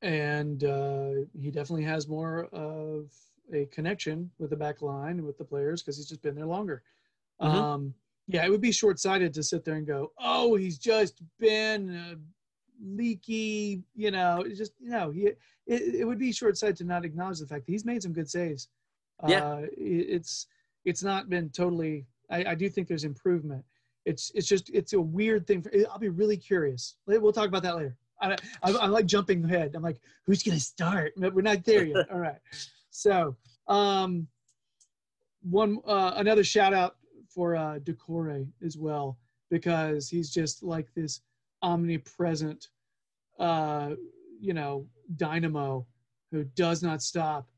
And uh, he definitely has more of a connection with the back line and with the players because he's just been there longer. Mhm. Um, Yeah, it would be short sighted to sit there and go, "Oh, he's just been uh, leaky." You know, it's just you know, he, it, it would be short sighted to not acknowledge the fact that he's made some good saves. Yeah. uh, it, it's it's not been totally. I, I do think there's improvement. It's it's just it's a weird thing. For, I'll be really curious. We'll talk about that later. I, I, I'm like jumping ahead. I'm like, who's gonna start? We're not there yet. [laughs] All right. So, um, one uh, another shout out for uh, Doucouré as well because he's just like this omnipresent, uh, you know, dynamo who does not stop.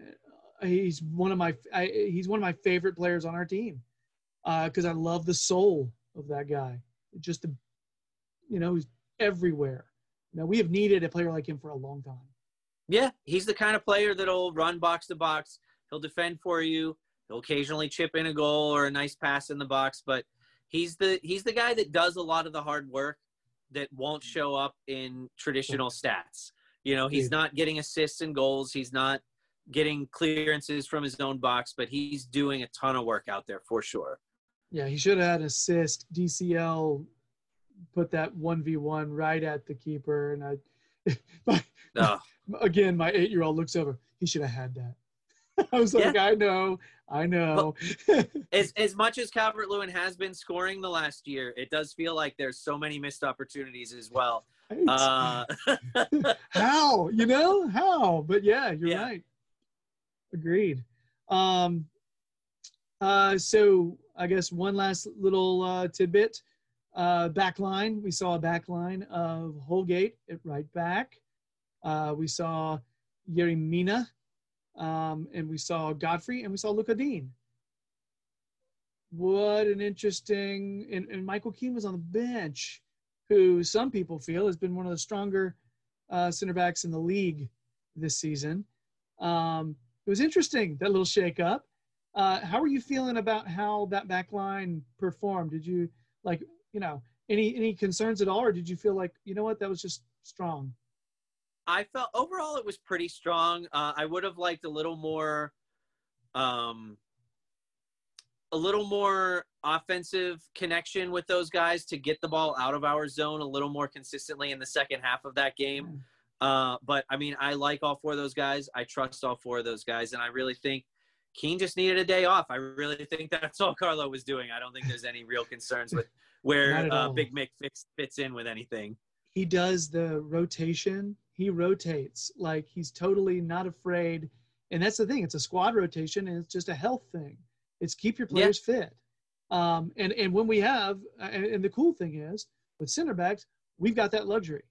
Uh, He's one of my I, he's one of my favorite players on our team Uh, because I love the soul of that guy. Just the, you know, he's everywhere. You know, we have needed a player like him for a long time. Yeah, he's the kind of player that'll run box to box. He'll defend for you. He'll occasionally chip in a goal or a nice pass in the box, but he's the he's the guy that does a lot of the hard work that won't mm. show up in traditional stats. You know, he's not getting assists and goals. He's not getting clearances from his own box, but he's doing a ton of work out there for sure. Yeah, he should have had an assist. DCL put that one v one right at the keeper, and I, [laughs] my, Oh, [laughs] again, my eight year old looks over. He should have had that. [laughs] I was like, I know, I know. as as much as Calvert Lewin has been scoring the last year, it does feel like there's so many missed opportunities as well. Uh, how you know how? But yeah, you're Yeah. right. Agreed. Um, uh, so I guess one last little uh, tidbit. Uh, back line, we saw a back line of Holgate at right back. Uh, we saw Yerry Mina, um, and we saw Godfrey, and we saw Lucas Digne. What an interesting and, and Michael Keane was on the bench, who some people feel has been one of the stronger uh, center backs in the league this season. Um, it was interesting that little shake up. Uh, how are you feeling about how that back line performed? Did you like, you know, any any concerns at all, or did you feel like, you know what, that was just strong? I felt overall it was pretty strong. Uh, I would have liked a little more, um, a little more offensive connection with those guys to get the ball out of our zone a little more consistently in the second half of that game. Uh, but I mean, I like all four of those guys. I trust all four of those guys, and I really think Keane just needed a day off. I really think that's all Carlo was doing. I don't think there's any real concerns with where uh. Big Mick fits, fits in with anything. he does the rotation. He rotates like he's totally not afraid. And that's the thing. It's a squad rotation, and it's just a health thing. It's keep your Yeah. players fit. Um, and and when we have, and, and the cool thing is with center backs, we've got that luxury.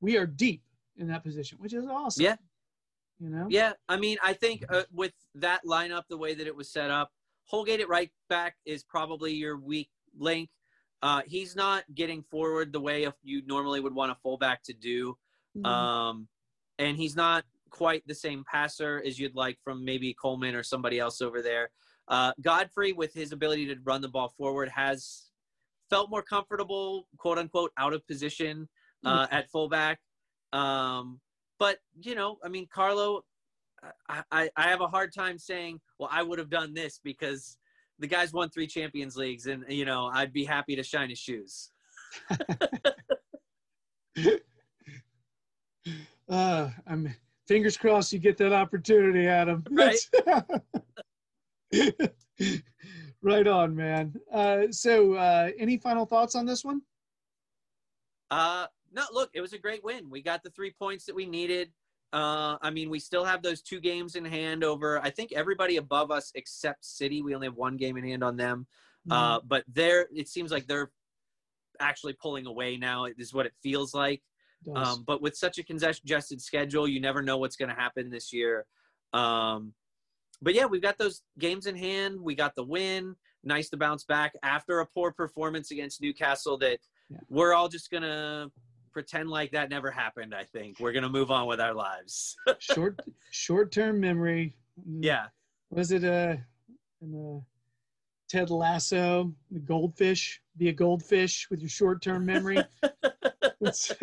We are deep in that position, which is awesome. Yeah. You know. Yeah, I mean, I think uh, with that lineup, the way that it was set up, Holgate at right back is probably your weak link. Uh, he's not getting forward the way you normally would want a fullback to do, Mhm. um, and he's not quite the same passer as you'd like from maybe Coleman or somebody else over there. Uh, Godfrey, with his ability to run the ball forward, has felt more comfortable, quote unquote, out of position uh, at fullback. Um, but you know, I mean, Carlo, I, I, I have a hard time saying, well, I would have done this because the guy's won three Champions Leagues, and you know, I'd be happy to shine his shoes. [laughs] Uh, I'm fingers crossed you get that opportunity, Adam. [laughs] Right. [laughs] Right on, man. Uh, so, uh, any final thoughts on this one? Uh, no, look, it was a great win. We got the three points that we needed. Uh, I mean, we still have those two games in hand over. I think everybody above us except City. We only have one game in hand on them. Uh, but they're. It seems like they're actually pulling away now. Is what it feels like. Does. Um, but with such a congested schedule, you never know what's going to happen this year. Um, but yeah, we've got those games in hand. We got the win. Nice to bounce back after a poor performance against Newcastle. That Yeah. we're all just gonna pretend like that never happened. I think we're gonna move on with our lives. [laughs] short, short-term memory. Mm, yeah, Was it a, in uh, Ted Lasso, the goldfish? Be a goldfish with your short-term memory. It's- [laughs]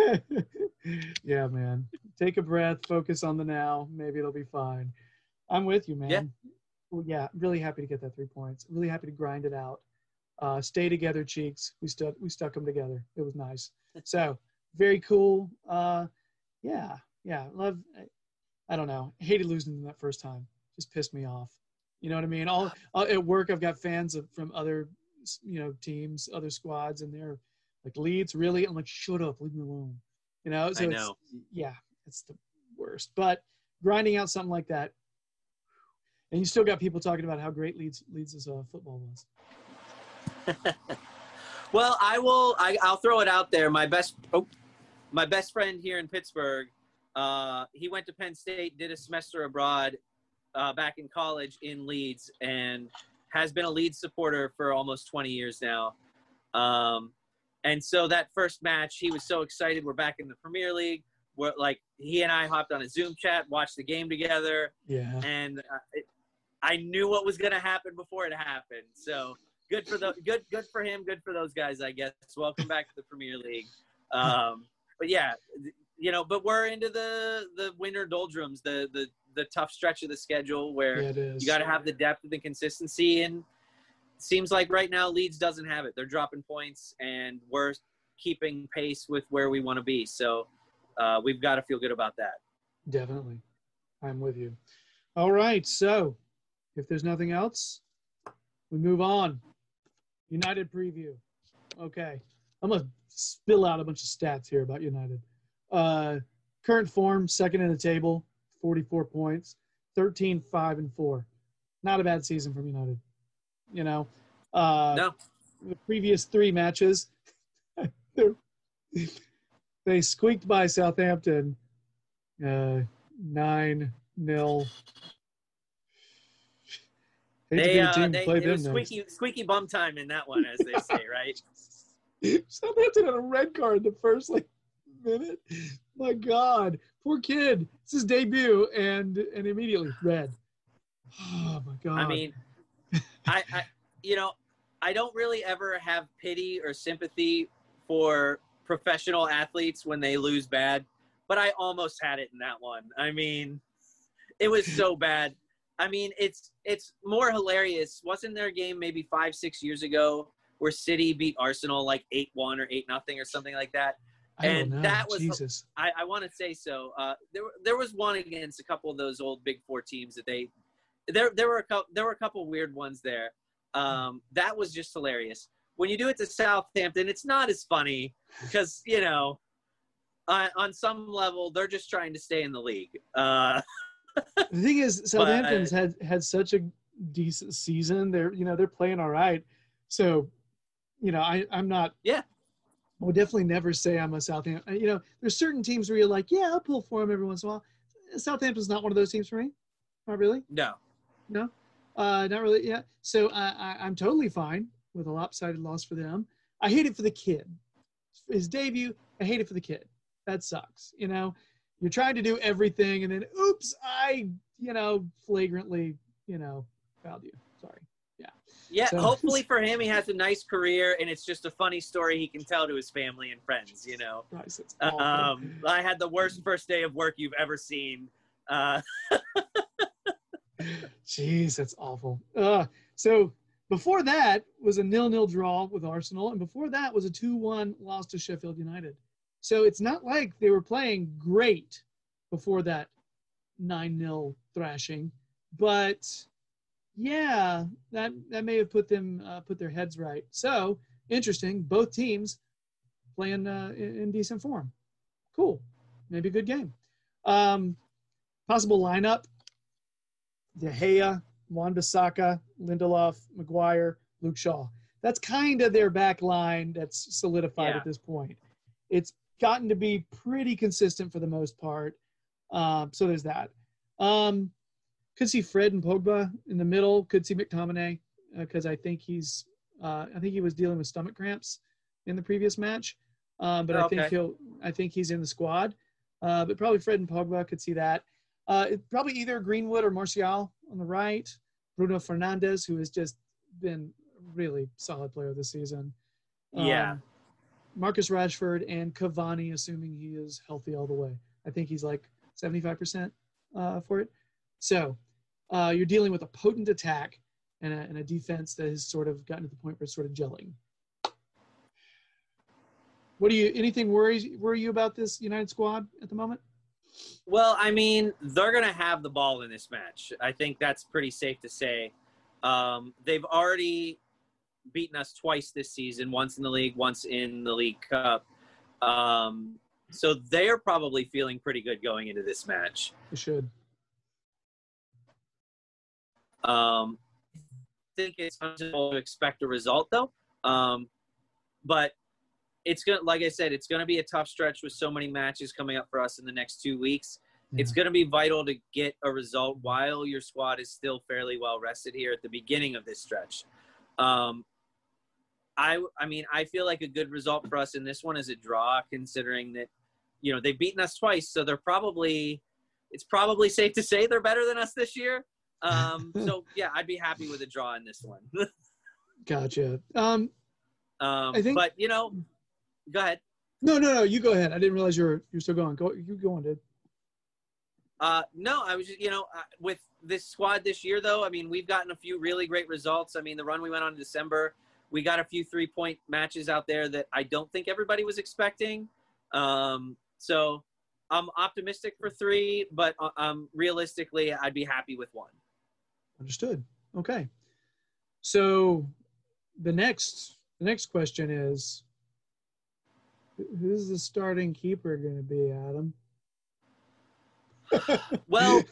[laughs] yeah, man. Take a breath, focus on the now. Maybe it'll be fine. I'm with you, man. Yeah. Well, yeah, really happy to get that three points. Really happy to grind it out. Uh, stay together, cheeks. We stuck we stuck them together. It was nice. So very cool. Uh, yeah, yeah. Love. I don't know. hated losing them that first time. Just pissed me off. You know what I mean? All uh, at work, I've got fans of, from other you know teams, other squads, and they're like Leeds. Really? I'm like, shut up, leave me alone. You know? So I it's know. yeah, it's the worst. But grinding out something like that, and you still got people talking about how great Leeds Leeds' uh, football was. [laughs] Well, I will. I, I'll throw it out there. My best, oh, my best friend here in Pittsburgh. Uh, he went to Penn State, did a semester abroad uh, back in college in Leeds, and has been a Leeds supporter for almost 20 years now. Um, and so that first match, he was so excited. We're back in the Premier League. We're like he and I hopped on a Zoom chat, watched the game together, Yeah. and uh, it, I knew what was going to happen before it happened. So good for the good good for him, good for those guys, I guess. Welcome back to the Premier League. Um, but yeah, you know, but we're into the the winter doldrums, the the the tough stretch of the schedule where Yeah, you got to have the depth and the consistency, and seems like right now Leeds doesn't have it. They're dropping points, and we're keeping pace with where we want to be. So uh, we've got to feel good about that. Definitely. I'm with you. All right. So if there's nothing else, we move on. United preview. Okay. I'm to spill out a bunch of stats here about United. Uh, current form, second in the table, 44 points, 13, 5, and 4. Not a bad season from United. You know, uh, No, the previous three matches, [laughs] they're- squeaked by Southampton uh, nine nil. They uh, they it was squeaky squeaky bum time in that one, as they say, right? [laughs] Southampton had a red card the first like minute. My God, poor kid. It's his debut, and and immediately red. Oh my God. I mean, I, I, you know, I don't really ever have pity or sympathy for professional athletes when they lose bad, but I almost had it in that one. I mean, it was so bad. I mean, it's it's more hilarious. Wasn't there a game maybe five six years ago where City beat Arsenal like eight one or eight nothing or something like that? I and that was- Jesus. I, I want to say so. Uh, there, there was one against a couple of those old Big Four teams that they, there, there were a couple, there were a couple weird ones there. Um, that was just hilarious. When you do it to Southampton, it's not as funny [laughs] because you know, uh, on some level, they're just trying to stay in the league. Uh, [laughs] The thing is, Southampton's had had such a decent season. They're you know they're playing all right. So, you know, I I'm not. Yeah. I would definitely never say I'm a Southampton. You know, there's certain teams where you're like, yeah, I'll pull for them every once in a while. Southampton's not one of those teams for me. Not really. no, No, uh, not really. Yeah. So I, I, I'm totally fine with a lopsided loss for them. I hate it for the kid. His debut. I hate it for the kid. That sucks. You know, you're trying to do everything, and then oops, I you know flagrantly you know fouled you. Yeah. So- hopefully for him, he has a nice career, and it's just a funny story he can tell to his family and friends. You know. It's awful. Um, I had the worst first day of work you've ever seen. Uh, [laughs] Jeez, that's awful. Uh, so before that was a nil-nil draw with Arsenal, and before that was a two-one loss to Sheffield United. So it's not like they were playing great before that nine-nil thrashing, but yeah, that that may have put them uh, put their heads right. So interesting, both teams playing uh, in, in decent form. Cool, maybe a good game. Um, possible lineup: De Gea, Wan Bissaka, Lindelof, Maguire, Luke Shaw. That's kind of their back line that's solidified Yeah. at this point. It's gotten to be pretty consistent for the most part. Um, so there's that. Um, could see Fred and Pogba in the middle. Could see McTominay because I think he's uh, I think he was dealing with stomach cramps in the previous match. Um, but I think Okay. he'll I think he's in the squad. Uh, but probably Fred and Pogba could see that. Uh, it- probably either Greenwood or Martial on the right. Bruno Fernandes, who has just been really solid player this season. Yeah. Um, Marcus Rashford and Cavani, assuming he is healthy all the way. I think he's like 75% uh, for it. So uh, you're dealing with a potent attack and a, and a defense that has sort of gotten to the point where it's sort of gelling. What do you anything worries worry you about this United squad at the moment? Well, I mean, they're going to have the ball in this match. I think that's pretty safe to say. Um, they've already beaten us twice this season, once in the league, once in the League Cup. Um, so they're probably feeling pretty good going into this match. They should. Um, I think it's reasonable to expect a result, though. Um, but it's going to, like I said, it's going to be a tough stretch with so many matches coming up for us in the next two weeks. It's going to be vital to get a result while your squad is still fairly well rested here at the beginning of this stretch. Um, I, I mean, I feel like a good result for us in this one is a draw, considering that, you know, they've beaten us twice, so they're probably, it's probably safe to say they're better than us this year. Um, [laughs] so yeah, I'd be happy with a draw in this one. [laughs] Gotcha. Um, um, I think- but you know, go ahead. no, no, no. You go ahead. I didn't realize you're you're still going. Go. You go on, dude. Uh, no, I was just, you know, uh, with this squad this year, though, I mean, we've gotten a few really great results. I mean, the run we went on in December, we got a few three point matches out there that I don't think everybody was expecting. Um, so I'm optimistic for three, but uh, um, realistically, I'd be happy with one. Understood. Okay. So the next the next question is who's the starting keeper going to be, Adam? [laughs] Well,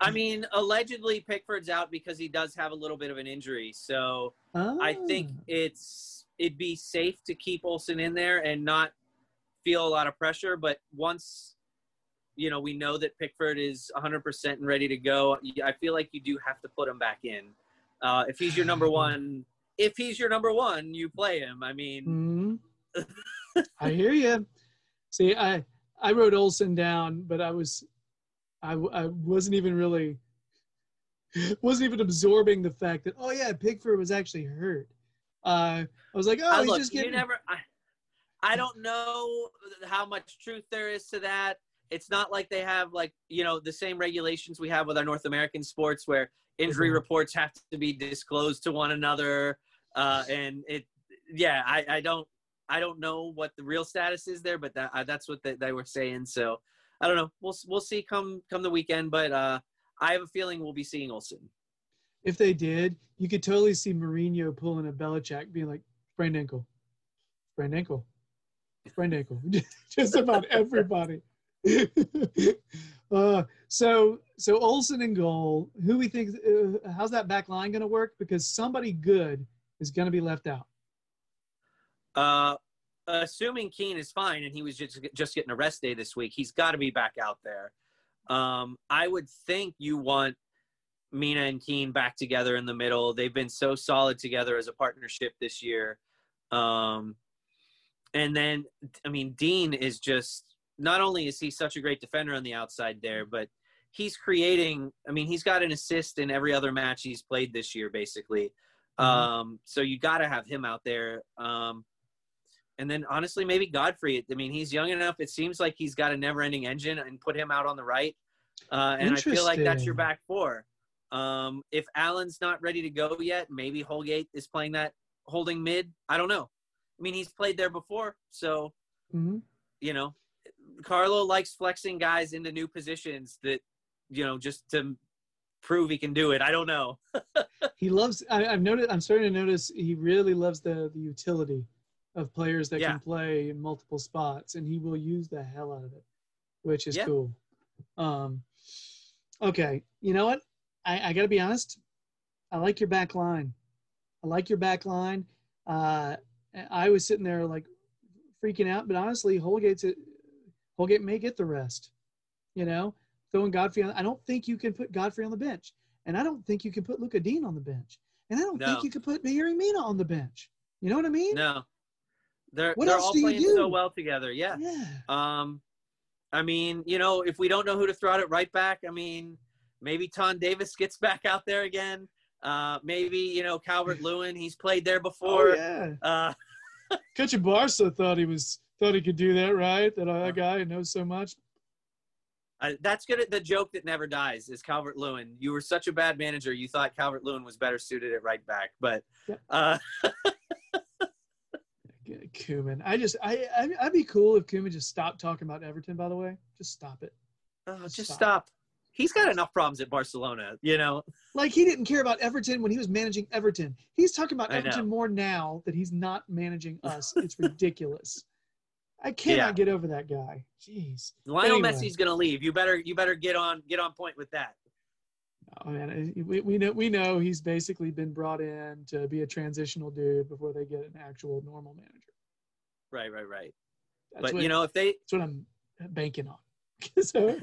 I mean, allegedly Pickford's out because he does have a little bit of an injury. So I think Ah, it's it'd be safe to keep Olsen in there and not feel a lot of pressure. But once you know we know that Pickford is 100% and ready to go, I feel like you do have to put him back in. Uh, if he's your number [laughs] one, if he's your number one, you play him. I mean, Mhm. [laughs] I hear you. See, I I wrote Olsen down, but I was I I wasn't even really [laughs] wasn't even absorbing the fact that oh yeah, Pickford was actually hurt. Uh, I was like, oh, I he's look, just you getting. never. I, I don't know how much truth there is to that. It's not like they have like you know the same regulations we have with our North American sports, where injury Mhm. reports have to be disclosed to one another, uh, and it. Yeah, I, I don't. I don't know what the real status is there, but that, uh, that's what they, they were saying. So I don't know. We'll we'll see come come the weekend, but uh, I have a feeling we'll be seeing Olsen. if they did, you could totally see Mourinho pulling a Belichick, being like, sprained ankle, sprained ankle, sprained ankle, [laughs] just about everybody. [laughs] uh, so, so Olsen in goal. Who we think? Uh, how's that back line going to work? Because somebody good is going to be left out. Uh, assuming Keane is fine and he was just just getting a rest day this week, he's got to be back out there. Um, I would think you want Mina and Keane back together in the middle. They've been so solid together as a partnership this year. Um, and then, I mean, Digne is just not only is he such a great defender on the outside there, but he's creating. I mean, he's got an assist in every other match he's played this year, basically. Mhm. Um, so you got to have him out there. Um, and then honestly, maybe Godfrey. I mean, he's young enough. It seems like he's got a never-ending engine, and put him out on the right. Uh, and I feel like that's your back four. Um, if Allan's not ready to go yet, maybe Holgate is playing that holding mid. I don't know. I mean, he's played there before, so Mhm. you know, Carlo likes flexing guys into new positions that you know just to prove he can do it. I don't know. [laughs] He loves. I, I've noticed. I'm starting to notice he really loves the the utility of players that Yeah. can play in multiple spots, and he will use the hell out of it, which is Yeah. cool. Um, okay, you know what? I, I got to be honest. I like your back line. I like your back line. Uh, I was sitting there like freaking out, but honestly, Holgate's a, get may get the rest. You know, throwing Godfrey on. I don't think you can put Godfrey on the bench, and I don't think you can put Lucas Digne on the bench, and I don't No. think you can put Yerry Mina on the bench. You know what I mean? No, they're What they're all do playing do? so well together. Yeah. Yeah. Um, I mean, you know, if we don't know who to throw out at right back, I mean, maybe Tom Davies gets [laughs] back out there again. Uh, maybe you know Calvert Lewin. He's played there [laughs] Oh before. yeah. uh, [laughs] Barca thought he was thought he could do that, right? That uh, guy knows so much. Uh, that's good. The joke that never dies is Calvert Lewin. You were such a bad manager. You thought Calvert Lewin was better suited at right back, but uh, Koeman. I just I, I I'd be cool if Koeman just stopped talking about Everton. By the way, just stop it. oh, just Stop. stop. He's got enough problems at Barcelona. You know. Like he didn't care about Everton when he was managing Everton. He's talking about I Everton know. more now that he's not managing us. It's [laughs] ridiculous. I cannot Yeah. get over that guy. Jeez. Lionel Anyway. Messi's gonna leave. You better you better get on get on point with that. Oh man, we, we know we know he's basically been brought in to be a transitional dude before they get an actual normal manager. Right, right, right. That's but what, you know, if they that's what I'm banking on. [laughs] so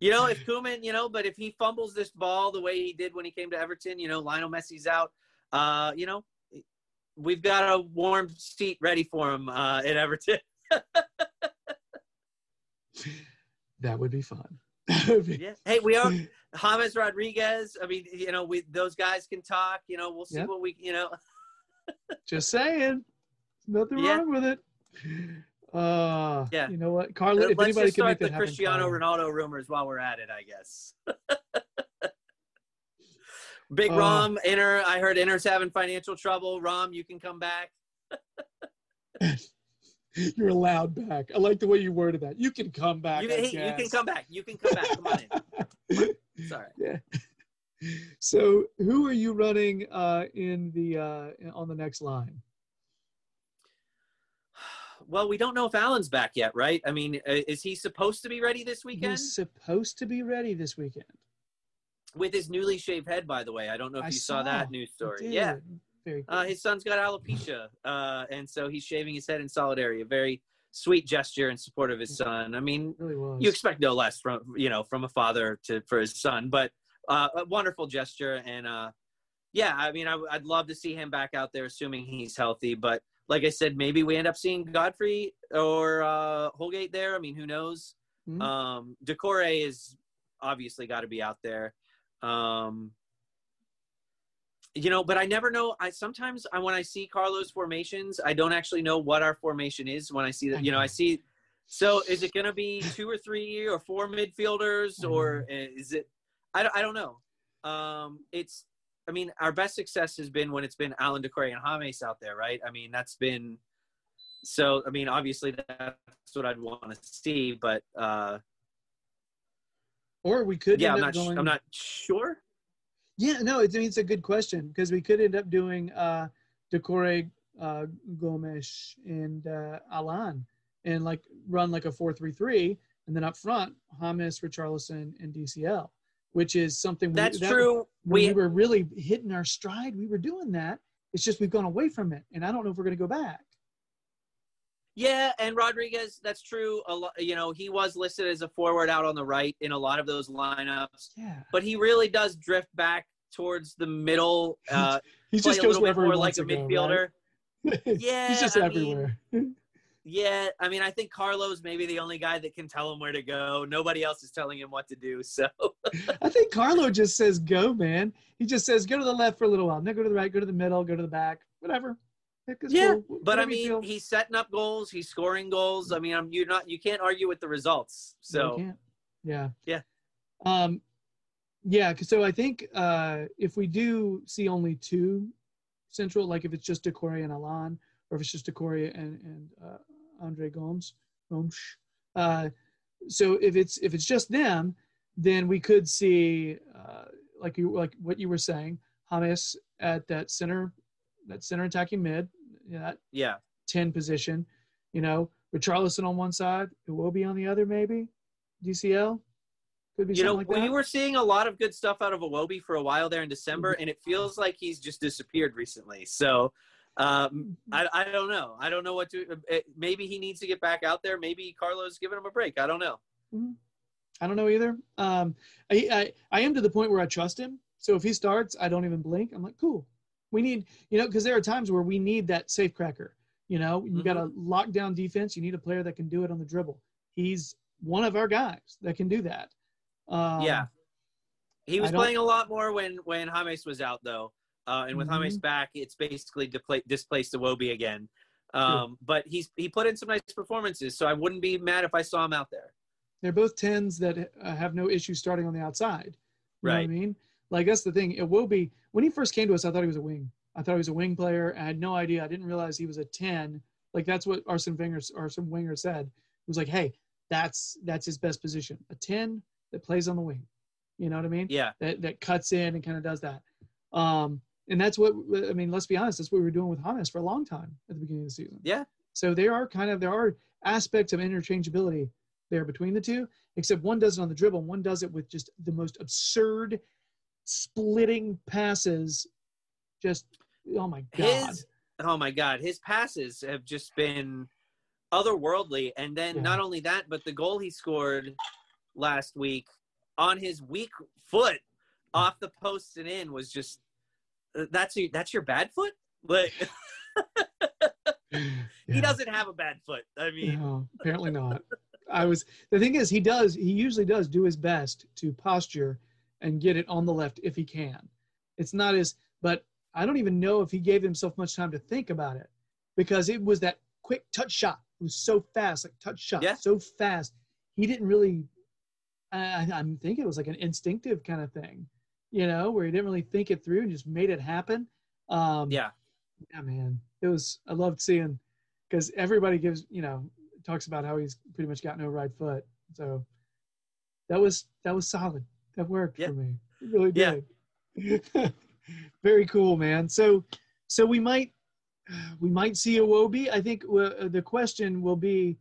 You know, if Koeman, you know, but if he fumbles this ball the way he did when he came to Everton, you know, Lionel Messi's out. Uh, you know, we've got a warm seat ready for him uh, at Everton. [laughs] that would be fun. That would be- Yeah. Hey, we are James Rodriguez. I mean, you know, we those guys can talk. You know, we'll see Yep. what we, you know. [laughs] Just saying. Nothing Yeah. wrong with it. Uh, Yeah. You know what, Carlo? If Let's anybody just can make start the that happen, Cristiano Ronaldo rumors while we're at it, I guess. [laughs] Big Uh. Rom, Inter, I heard Inter's having financial trouble. Rom, you can come back. [laughs] You're allowed back. I like the way you worded that. You can come back. You, hey, you can come back. You can come back. Come on in. [laughs] Sorry. yeah. So, who are you running uh, in the uh, on the next line? Well, we don't know if Allan's back yet, right? I mean, uh, is he supposed to be ready this weekend He's supposed to be ready this weekend. With his newly shaved head? By the way, I don't know if I you saw, saw. that news story. Yeah, Very good. uh, his son's got alopecia, uh, and so he's shaving his head in solidarity. A very sweet gesture in support of his son. I mean, really you expect no less from you know from a father to for his son, but uh, a wonderful gesture. And uh, yeah, I mean, I, I'd love to see him back out there, assuming he's healthy. But like I said, maybe we end up seeing Godfrey or uh, Holgate there. I mean, who knows? Mhm. Um, Doucouré is obviously got to be out there. Um, you know, but I never know. I sometimes I when I see Carlos formations, I don't actually know what our formation is when I see that. You know, I see. So is it going to be two or three or four midfielders, or is it? I don't, I don't know. Um, it's. I mean, our best success has been when it's been Allan Doucouré and James out there, right? I mean, that's been. So I mean, obviously that's what I'd want to see, but uh, or we could. yeah, end I'm not. Going, I'm not sure. Yeah, no, it's, I mean, it's a good question because we could end up doing uh, Doucouré, uh, Gomes, and uh, Allan, and like run like a four-three-three, and then up front, James, Richarlison, and DCL, which is something we, That's that- true. We, We were really hitting our stride, we were doing that. It's just we've gone away from it, and I don't know if we're going to go back. Yeah, and Rodriguez, that's true. A lot, you know, he was listed as a forward out on the right in a lot of those lineups, Yeah, but he really does drift back towards the middle. [laughs] Uh, he just goes wherever he more like a to go, right? [laughs] Yeah, he's just I mean, everywhere. [laughs] Yeah, I mean, I think Carlos may be the only guy that can tell him where to go. Nobody else is telling him what to do. So I think Carlo just says go, man. He just says go to the left for a little while, then go to the right, go to the middle, go to the back, whatever. Yeah, cool. but I mean, feel. he's setting up goals. He's scoring goals. I mean, I'm you're not you can't argue with the results. No, So can't. yeah, Yeah. um, yeah. So I think uh, if we do see only two central, like if it's just Doucouré and Allan, or if it's just Doucouré and and uh, Andre Gomes, Gomes. Uh, so if it's if it's just them, then we could see uh, like you like what you were saying, James at that center, that center attacking mid, yeah, that yeah, 10 position, you know, Richarlison on one side, Iwobi on the other, maybe. DCL could be you know, something like that. we were seeing a lot of good stuff out of Iwobi for a while there in December, and it feels like he's just disappeared recently. So um, I, I don't know. I don't know what to. It, maybe he needs to get back out there. Maybe Carlos giving him a break. I don't know. I don't know either. Um, I, I I am to the point where I trust him. So if he starts, I don't even blink. I'm like, cool. We need, you know, because there are times where we need that safe cracker. You know, you got a lockdown defense. You need a player that can do it on the dribble. He's one of our guys that can do that. Um, yeah, he was playing a lot more when when James was out though, uh, and with Mhm. James back, it's basically depla- displaced Iwobi again. Um, but he's he put in some nice performances, so I wouldn't be mad if I saw him out there. they're both tens that uh, have no issue starting on the outside. You know what I mean? Like that's the thing. It will be when he first came to us. I thought he was a wing. I thought he was a wing player. I had no idea. I didn't realize he was a ten. Like that's what Arsene Wenger, Arsene Wenger said. He was like, "Hey, that's that's his best position. A ten that plays on the wing. You know what I mean? Yeah. That that cuts in and kind of does that. Um, and that's what I mean. Let's be honest. That's what we were doing with James for a long time at the beginning of the season. Yeah. So there are kind of there are aspects of interchangeability there between the two, except one does it on the dribble, and one does it with just the most absurd splitting passes. Just oh my god. His oh my god, his passes have just been otherworldly. And then Yeah. not only that, but the goal he scored last week on his weak foot off the post and in was just uh, that's your that's your bad foot. Like [laughs] he doesn't have a bad foot. I mean, No, apparently not. I was the thing is he does he usually does do his best to posture and get it on the left if he can. It's not as but I don't even know if he gave himself much time to think about it because it was that quick touch shot. It was so fast, like touch shot, Yeah. so fast. He didn't really. I, I'm thinking it was like an instinctive kind of thing, you know, where he didn't really think it through and just made it happen. Um, yeah. yeah, man, it was. I loved seeing because everybody gives you know talks about how he's pretty much got no right foot. So that was that was solid. That worked Yeah. for me. It really Yeah. [laughs] Very cool, man. So so we might we might see Iwobi. I think uh, the question will be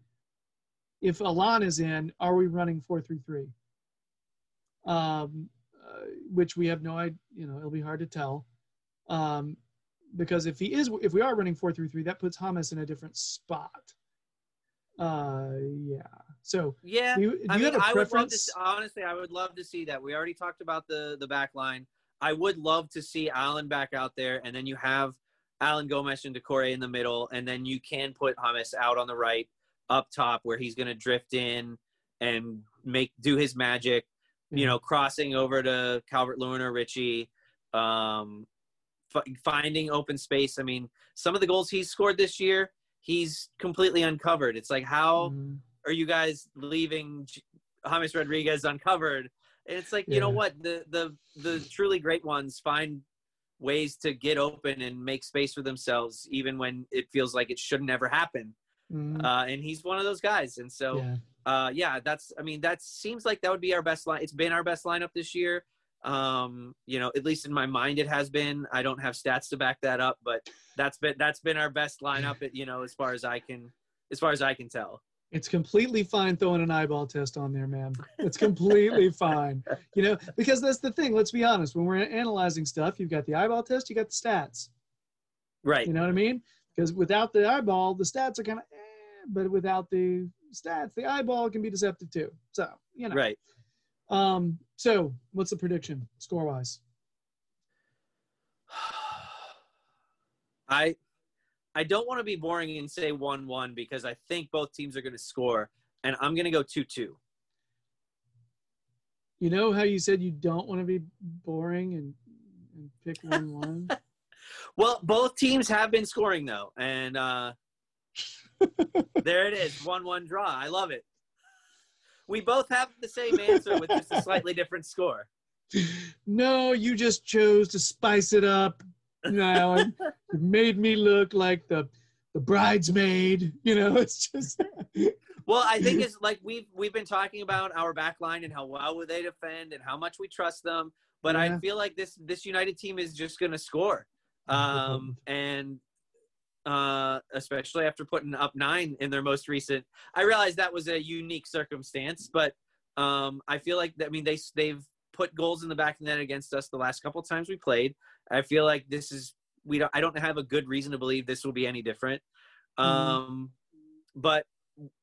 if Allan is in, are we running four three three? Um, uh, which we have no idea. You know, it'll be hard to tell. Um, because if he is, if we are running four three three, that puts Hamas in a different spot. Uh, yeah. So Yeah. do you, do I you mean, have a I would love to honestly. I would love to see that. We already talked about the the back line. I would love to see Allan back out there, and then you have Allan Gomes and Doucouré in the middle, and then you can put James out on the right, up top, where he's going to drift in and make do his magic. You know, crossing over to Calvert Lewin or Richie, um, f- finding open space. I mean, some of the goals he's scored this year, he's completely uncovered. It's like how Mhm. Are you guys leaving James Rodriguez uncovered? And it's like, you know what? The the the truly great ones find ways to get open and make space for themselves, even when it feels like it should never happen. Mhm. Uh, and he's one of those guys. And so, yeah. uh, yeah, that's. I mean, that seems like that would be our best line. It's been our best lineup this year. Um, you know, at least in my mind, it has been. I don't have stats to back that up, but that's been that's been our best lineup. At, you know, as far as I can, as far as I can tell. It's completely fine throwing an eyeball test on there, man. It's completely [laughs] fine. You know, because that's the thing. Let's be honest. When we're analyzing stuff, you've got the eyeball test, you got the stats. Right. You know what I mean? Because without the eyeball, the stats are kind of, eh, but without the stats, the eyeball can be deceptive too. So you know. Right. Um. So what's the prediction score wise? [sighs] I I don't want to be boring and say one one because I think both teams are going to score, and I'm going to go two two. You know how you said you don't want to be boring and, and pick [laughs] one one. Well, both teams have been scoring though, and uh, [laughs] there it is, one one draw. I love it. We both have the same answer with just a slightly different score. no, you just chose to spice it up and it made me look like the the bridesmaid. You know, [laughs] it's just Well, I think it's like we've we've been talking about our back line and how well they defend and how much we trust them. But Yeah. I feel like this this United team is just going to score, um, and uh, especially after putting up nine in their most recent. I realize that was a unique circumstance, but um, I feel like I mean they they've put goals in the back of the net against us the last couple times we played. I feel like this is we don't I don't have a good reason to believe this will be any different. Mhm. Um, but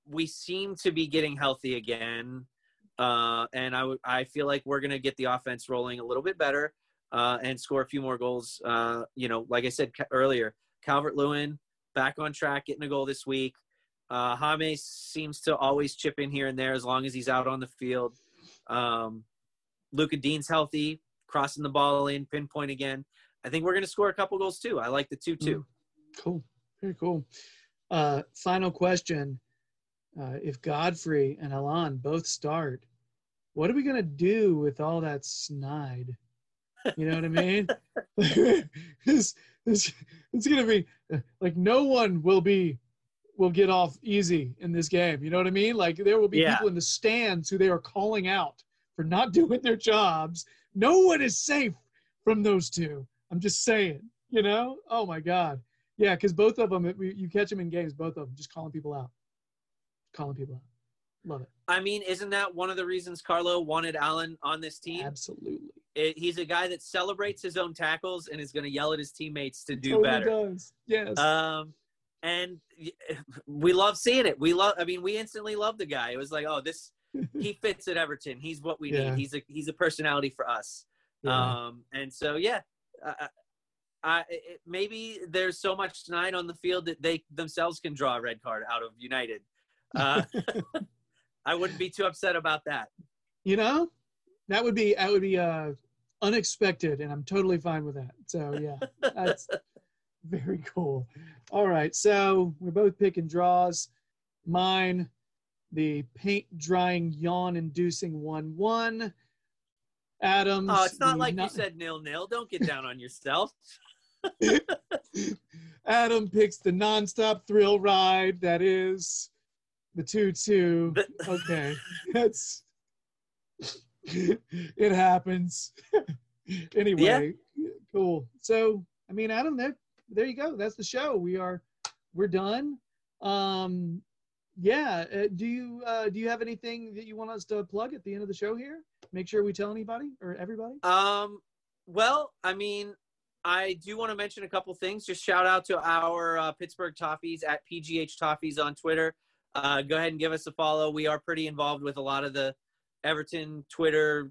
we seem to be getting healthy again. Uh, and I I feel like we're gonna get the offense rolling a little bit better uh, and score a few more goals. Uh, you know, like I said ca- earlier, Calvert Lewin back on track, getting a goal this week. Uh, James seems to always chip in here and there as long as he's out on the field. Um, Lucas Digne's healthy, crossing the ball in, pinpoint again. I think we're going to score a couple goals too. I like the two-two. cool, very cool. Uh, final question: uh, if Godfrey and Allan both start, what are we gonna do with all that snide? You know what I mean? it's, it's, it's gonna be like no one will be will get off easy in this game. You know what I mean? Like there will be Yeah. people in the stands who they are calling out for not [laughs] doing their jobs. No one is safe from those two. I'm just saying. You know? Oh my God. Yeah, because both of them, you catch them in games, both of them, just calling people out, calling people out. Love it. I mean, isn't that one of the reasons Carlo wanted Allan on this team? Absolutely. It, he's a guy that celebrates his own tackles and is going to yell at his teammates to do totally better. Does. Yes. Um, and we love seeing it. We love. I mean, we instantly love the guy. It was like, oh, this he [laughs] fits at Everton. He's what we Yeah. need. He's a he's a personality for us. Yeah. Um, and so yeah, I, I, it, maybe there's so much tonight on the field that they themselves can draw a red card out of United. Uh, [laughs] [laughs] I wouldn't be too upset about that. you know, that would be that would be uh, unexpected, and I'm totally fine with that. So yeah, that's very cool. All right, so we're both picking draws. Mine, the paint drying, yawn inducing one one. Adams. Oh, it's not like you said nil nil. Don't get down on yourself. [laughs] Adam picks the nonstop thrill ride that is the 2 2. Okay. [laughs] That's it happens. [laughs] anyway, yeah. cool. So, I mean, Adam, there there you go. That's the show. We are we're done. Um yeah, uh, do you uh do you have anything that you want us to plug at the end of the show here? Make sure we tell anybody or everybody? Um, well, I mean, I do want to mention a couple things. Just shout out to our uh, Pittsburgh Toffees at PGH Toffees on Twitter. Uh, go ahead and give us a follow. We are pretty involved with a lot of the Everton Twitter,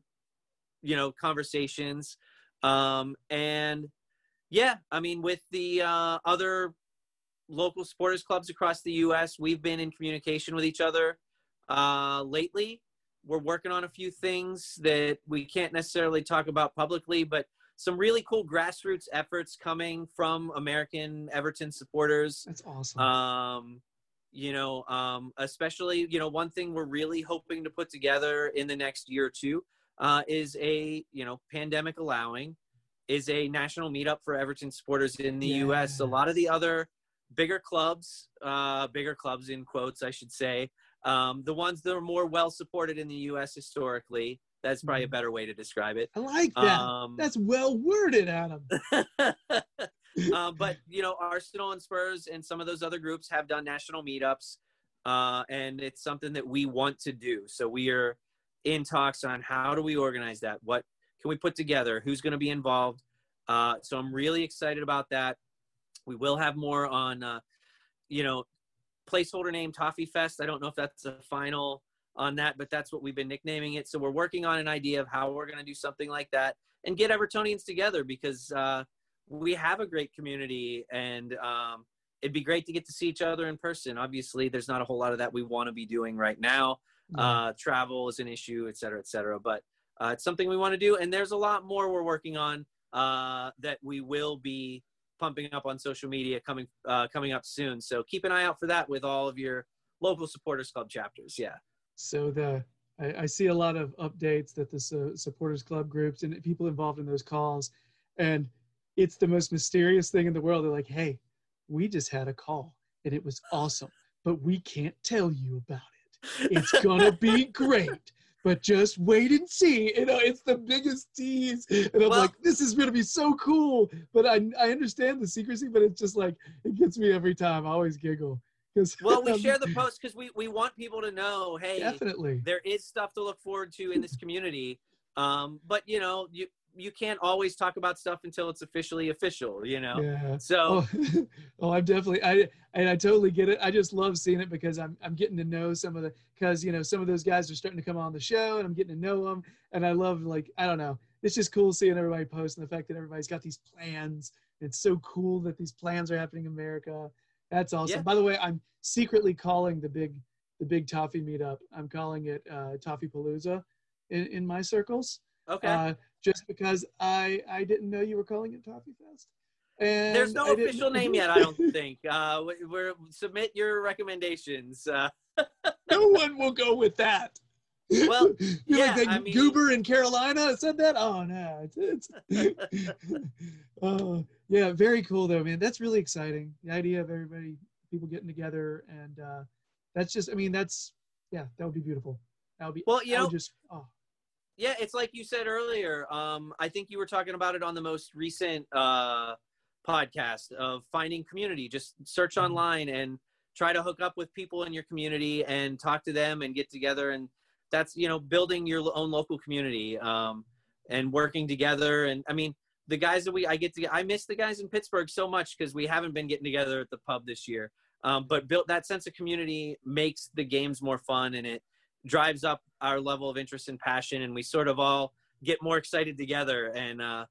you know, conversations. Um, and yeah, I mean, with the uh, other local supporters clubs across the U.S., we've been in communication with each other uh, lately. We're working on a few things that we can't necessarily talk about publicly, but some really cool grassroots efforts coming from American Everton supporters. That's awesome. Um, you know, um, especially, you know, one thing we're really hoping to put together in the next year or two uh, is a, you know, pandemic allowing, is a national meetup for Everton supporters in the U.S. A lot of the other bigger clubs, uh, bigger clubs in quotes, I should say, um, the ones that are more well supported in the U.S. historically. That's probably a Mhm. better way to describe it. I like that. Um, That's well worded, Adam. [laughs] um, but you know, Arsenal and Spurs and some of those other groups have done national meetups, uh, and it's something that we want to do. So we are in talks on how do we organize that? What can we put together? Who's going to be involved? Uh, so I'm really excited about that. We will have more on, uh, you know, placeholder name Toffee Fest. I don't know if that's a final on that, but that's what we've been nicknaming it. So we're working on an idea of how we're going to do something like that and get Evertonians together because uh, we have a great community and um, it'd be great to get to see each other in person. Obviously, there's not a whole lot of that we want to be doing right now. Uh, travel is an issue, et cetera, et cetera. But uh, it's something we want to do. And there's a lot more we're working on uh, that we will be pumping up on social media coming uh, coming up soon. So keep an eye out for that with all of your local supporters club chapters. Yeah. So the I, I see a lot of updates that the su- supporters club groups and people involved in those calls, and it's the most mysterious thing in the world. They're like, "Hey, we just had a call and it was awesome, but we can't tell you about it. It's gonna be [laughs] great." But just wait and see. You know, it's the biggest tease, and I'm Well- like, "This is gonna be so cool." But I, I understand the secrecy, but it's just like it gets me every time. I always giggle Well, we share the post because we, we want people to know, hey, definitely. there is stuff to look forward to in this community. Um, but you know, you you can't always talk about stuff until it's officially official. You know. Yeah. So Oh, [laughs] oh, I'm definitely I and I totally get it. I just love seeing it because I'm I'm getting to know some of the because you know some of those guys are starting to come on the show and I'm getting to know them and I love like I don't know. It's just cool seeing everybody post and the fact that everybody's got these plans. It's so cool that these plans are happening in America. That's awesome. Yeah. By the way, I'm secretly calling the big the big toffee meetup. I'm calling it uh, Toffee Palooza in, in my circles okay. uh, just because I I didn't know you were calling it Toffee Fest. And There's no I official name yet, I don't [laughs] think. Uh, we- we're submit your recommendations. Uh, no one will go with that. Well, [laughs] you yeah, like the I mean- goober in Carolina said that. Oh no, it's, it's [laughs] uh, yeah, very cool though, man. That's really exciting. The idea of everybody, people getting together, and uh, that's just, I mean, that's yeah, that would be beautiful. That would be Well, you know- just oh Yeah, it's like you said earlier. Um, I think you were talking about it on the most recent uh, podcast of finding community. Just search Mhm. online and try to hook up with people in your community and talk to them and get together. And that's you know building your own local community um, and working together. And I mean, the guys that we I get to I miss the guys in Pittsburgh so much because we haven't been getting together at the pub this year. Um, but built that sense of community makes the games more fun and it drives up our level of interest and passion and we sort of all get more excited together. And uh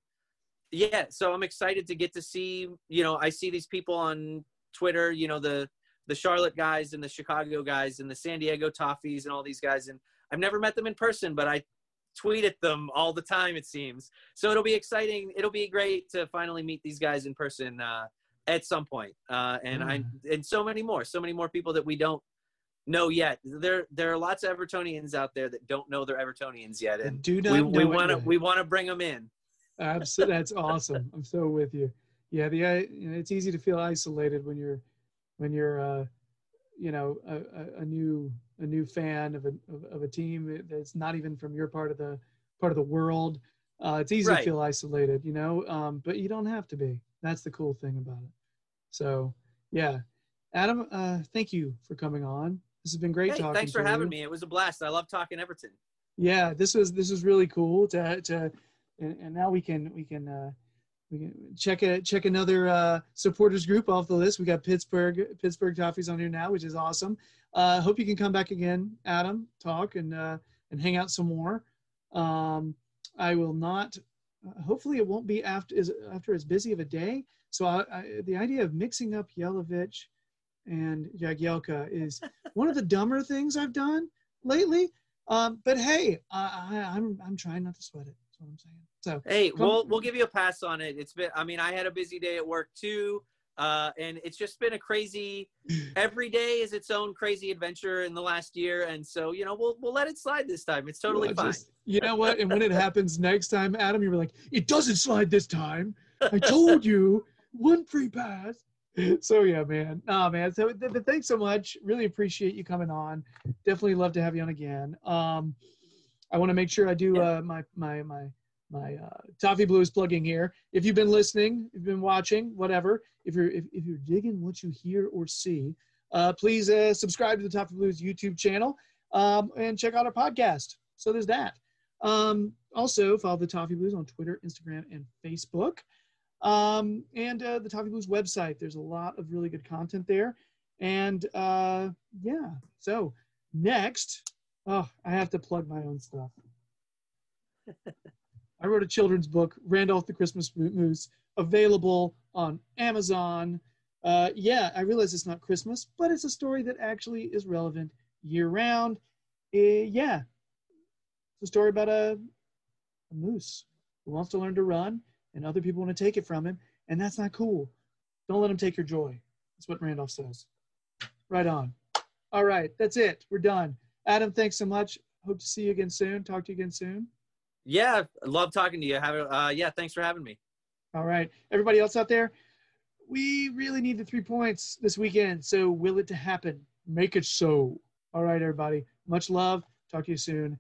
yeah so i'm excited to get to see you know i see these people on twitter you know the the charlotte guys and the chicago guys and the san diego toffees and all these guys. And i've never met them in person but i tweet at them all the time it seems. So it'll be exciting. It'll be great to finally meet these guys in person uh at some point. Uh and i and so many more so many more people that we don't know yet there there are lots of evertonians out there that don't know they're evertonians yet and do not we, know we it want to we want to bring them in Absolutely, that's awesome. I'm so with you. Yeah, the you know, it's easy to feel isolated when you're when you're uh, you know a, a, new a new fan of a of, of a team that's not even from your part of the part of the world. Uh, it's easy Right. to feel isolated, you know, um, but you don't have to be. That's the cool thing about it. So, yeah, Adam, uh, thank you for coming on. This has been great hey, talking. thanks for having you. me. It was a blast. I love talking everton. Yeah this was this was really cool to to and, and now we can we can uh we can check a check another uh supporters group off the list. We got pittsburgh pittsburgh toffees on here now which is awesome. Uh hope you can come back again adam talk and uh and hang out some more. Um i will not hopefully it won't be after is after as busy of a day. So I, I the idea of mixing up Jelavic and jagielka is one of the dumber things i've done lately um, but hey, I, I, I'm I'm trying not to sweat it. That's what I'm saying. So hey Come- we'll we'll give you a pass on it it's been i mean i had a busy day at work too uh, and it's just been a crazy [laughs] every day is its own crazy adventure in the last year and so you know we'll we'll let it slide this time it's totally uh, fine just- you know what? And when it [laughs] happens next time, Adam, you were like, it doesn't slide this time. I told you one free pass. [laughs] So yeah, man. Nah, man. So th- but thanks so much. Really appreciate you coming on. Definitely love to have you on again. Um, I want to make sure I do uh, my my my my uh, Toffee Blues plugging here. If you've been listening, if you've been watching, whatever. If you're if, if you're digging what you hear or see, uh, please uh, subscribe to the Toffee Blues YouTube channel um, and check out our podcast. So there's that. Um, also, follow the Toffee Blues on Twitter, Instagram, and Facebook. Um, and uh, the Toffee Blues website. There's a lot of really good content there. And uh, yeah, so next, oh, I have to plug my own stuff. [laughs] I wrote a children's book, Randolph the Christmas Moose, available on Amazon. Uh, yeah, I realize it's not Christmas, but it's a story that actually is relevant year round. Eh, yeah, it's a story about a, a moose who wants to learn to run, and other people want to take it from him, and that's not cool. Don't let him take your joy. That's what Randolph says. Right on. All right, that's it. We're done. Adam, thanks so much. Hope to see you again soon. Talk to you again soon. yeah love talking to you have a- uh yeah thanks for having me All right. Everybody else out there, we really need the three points this weekend. So, will it to happen? Make it so. All right, everybody. Much love. Talk to you soon.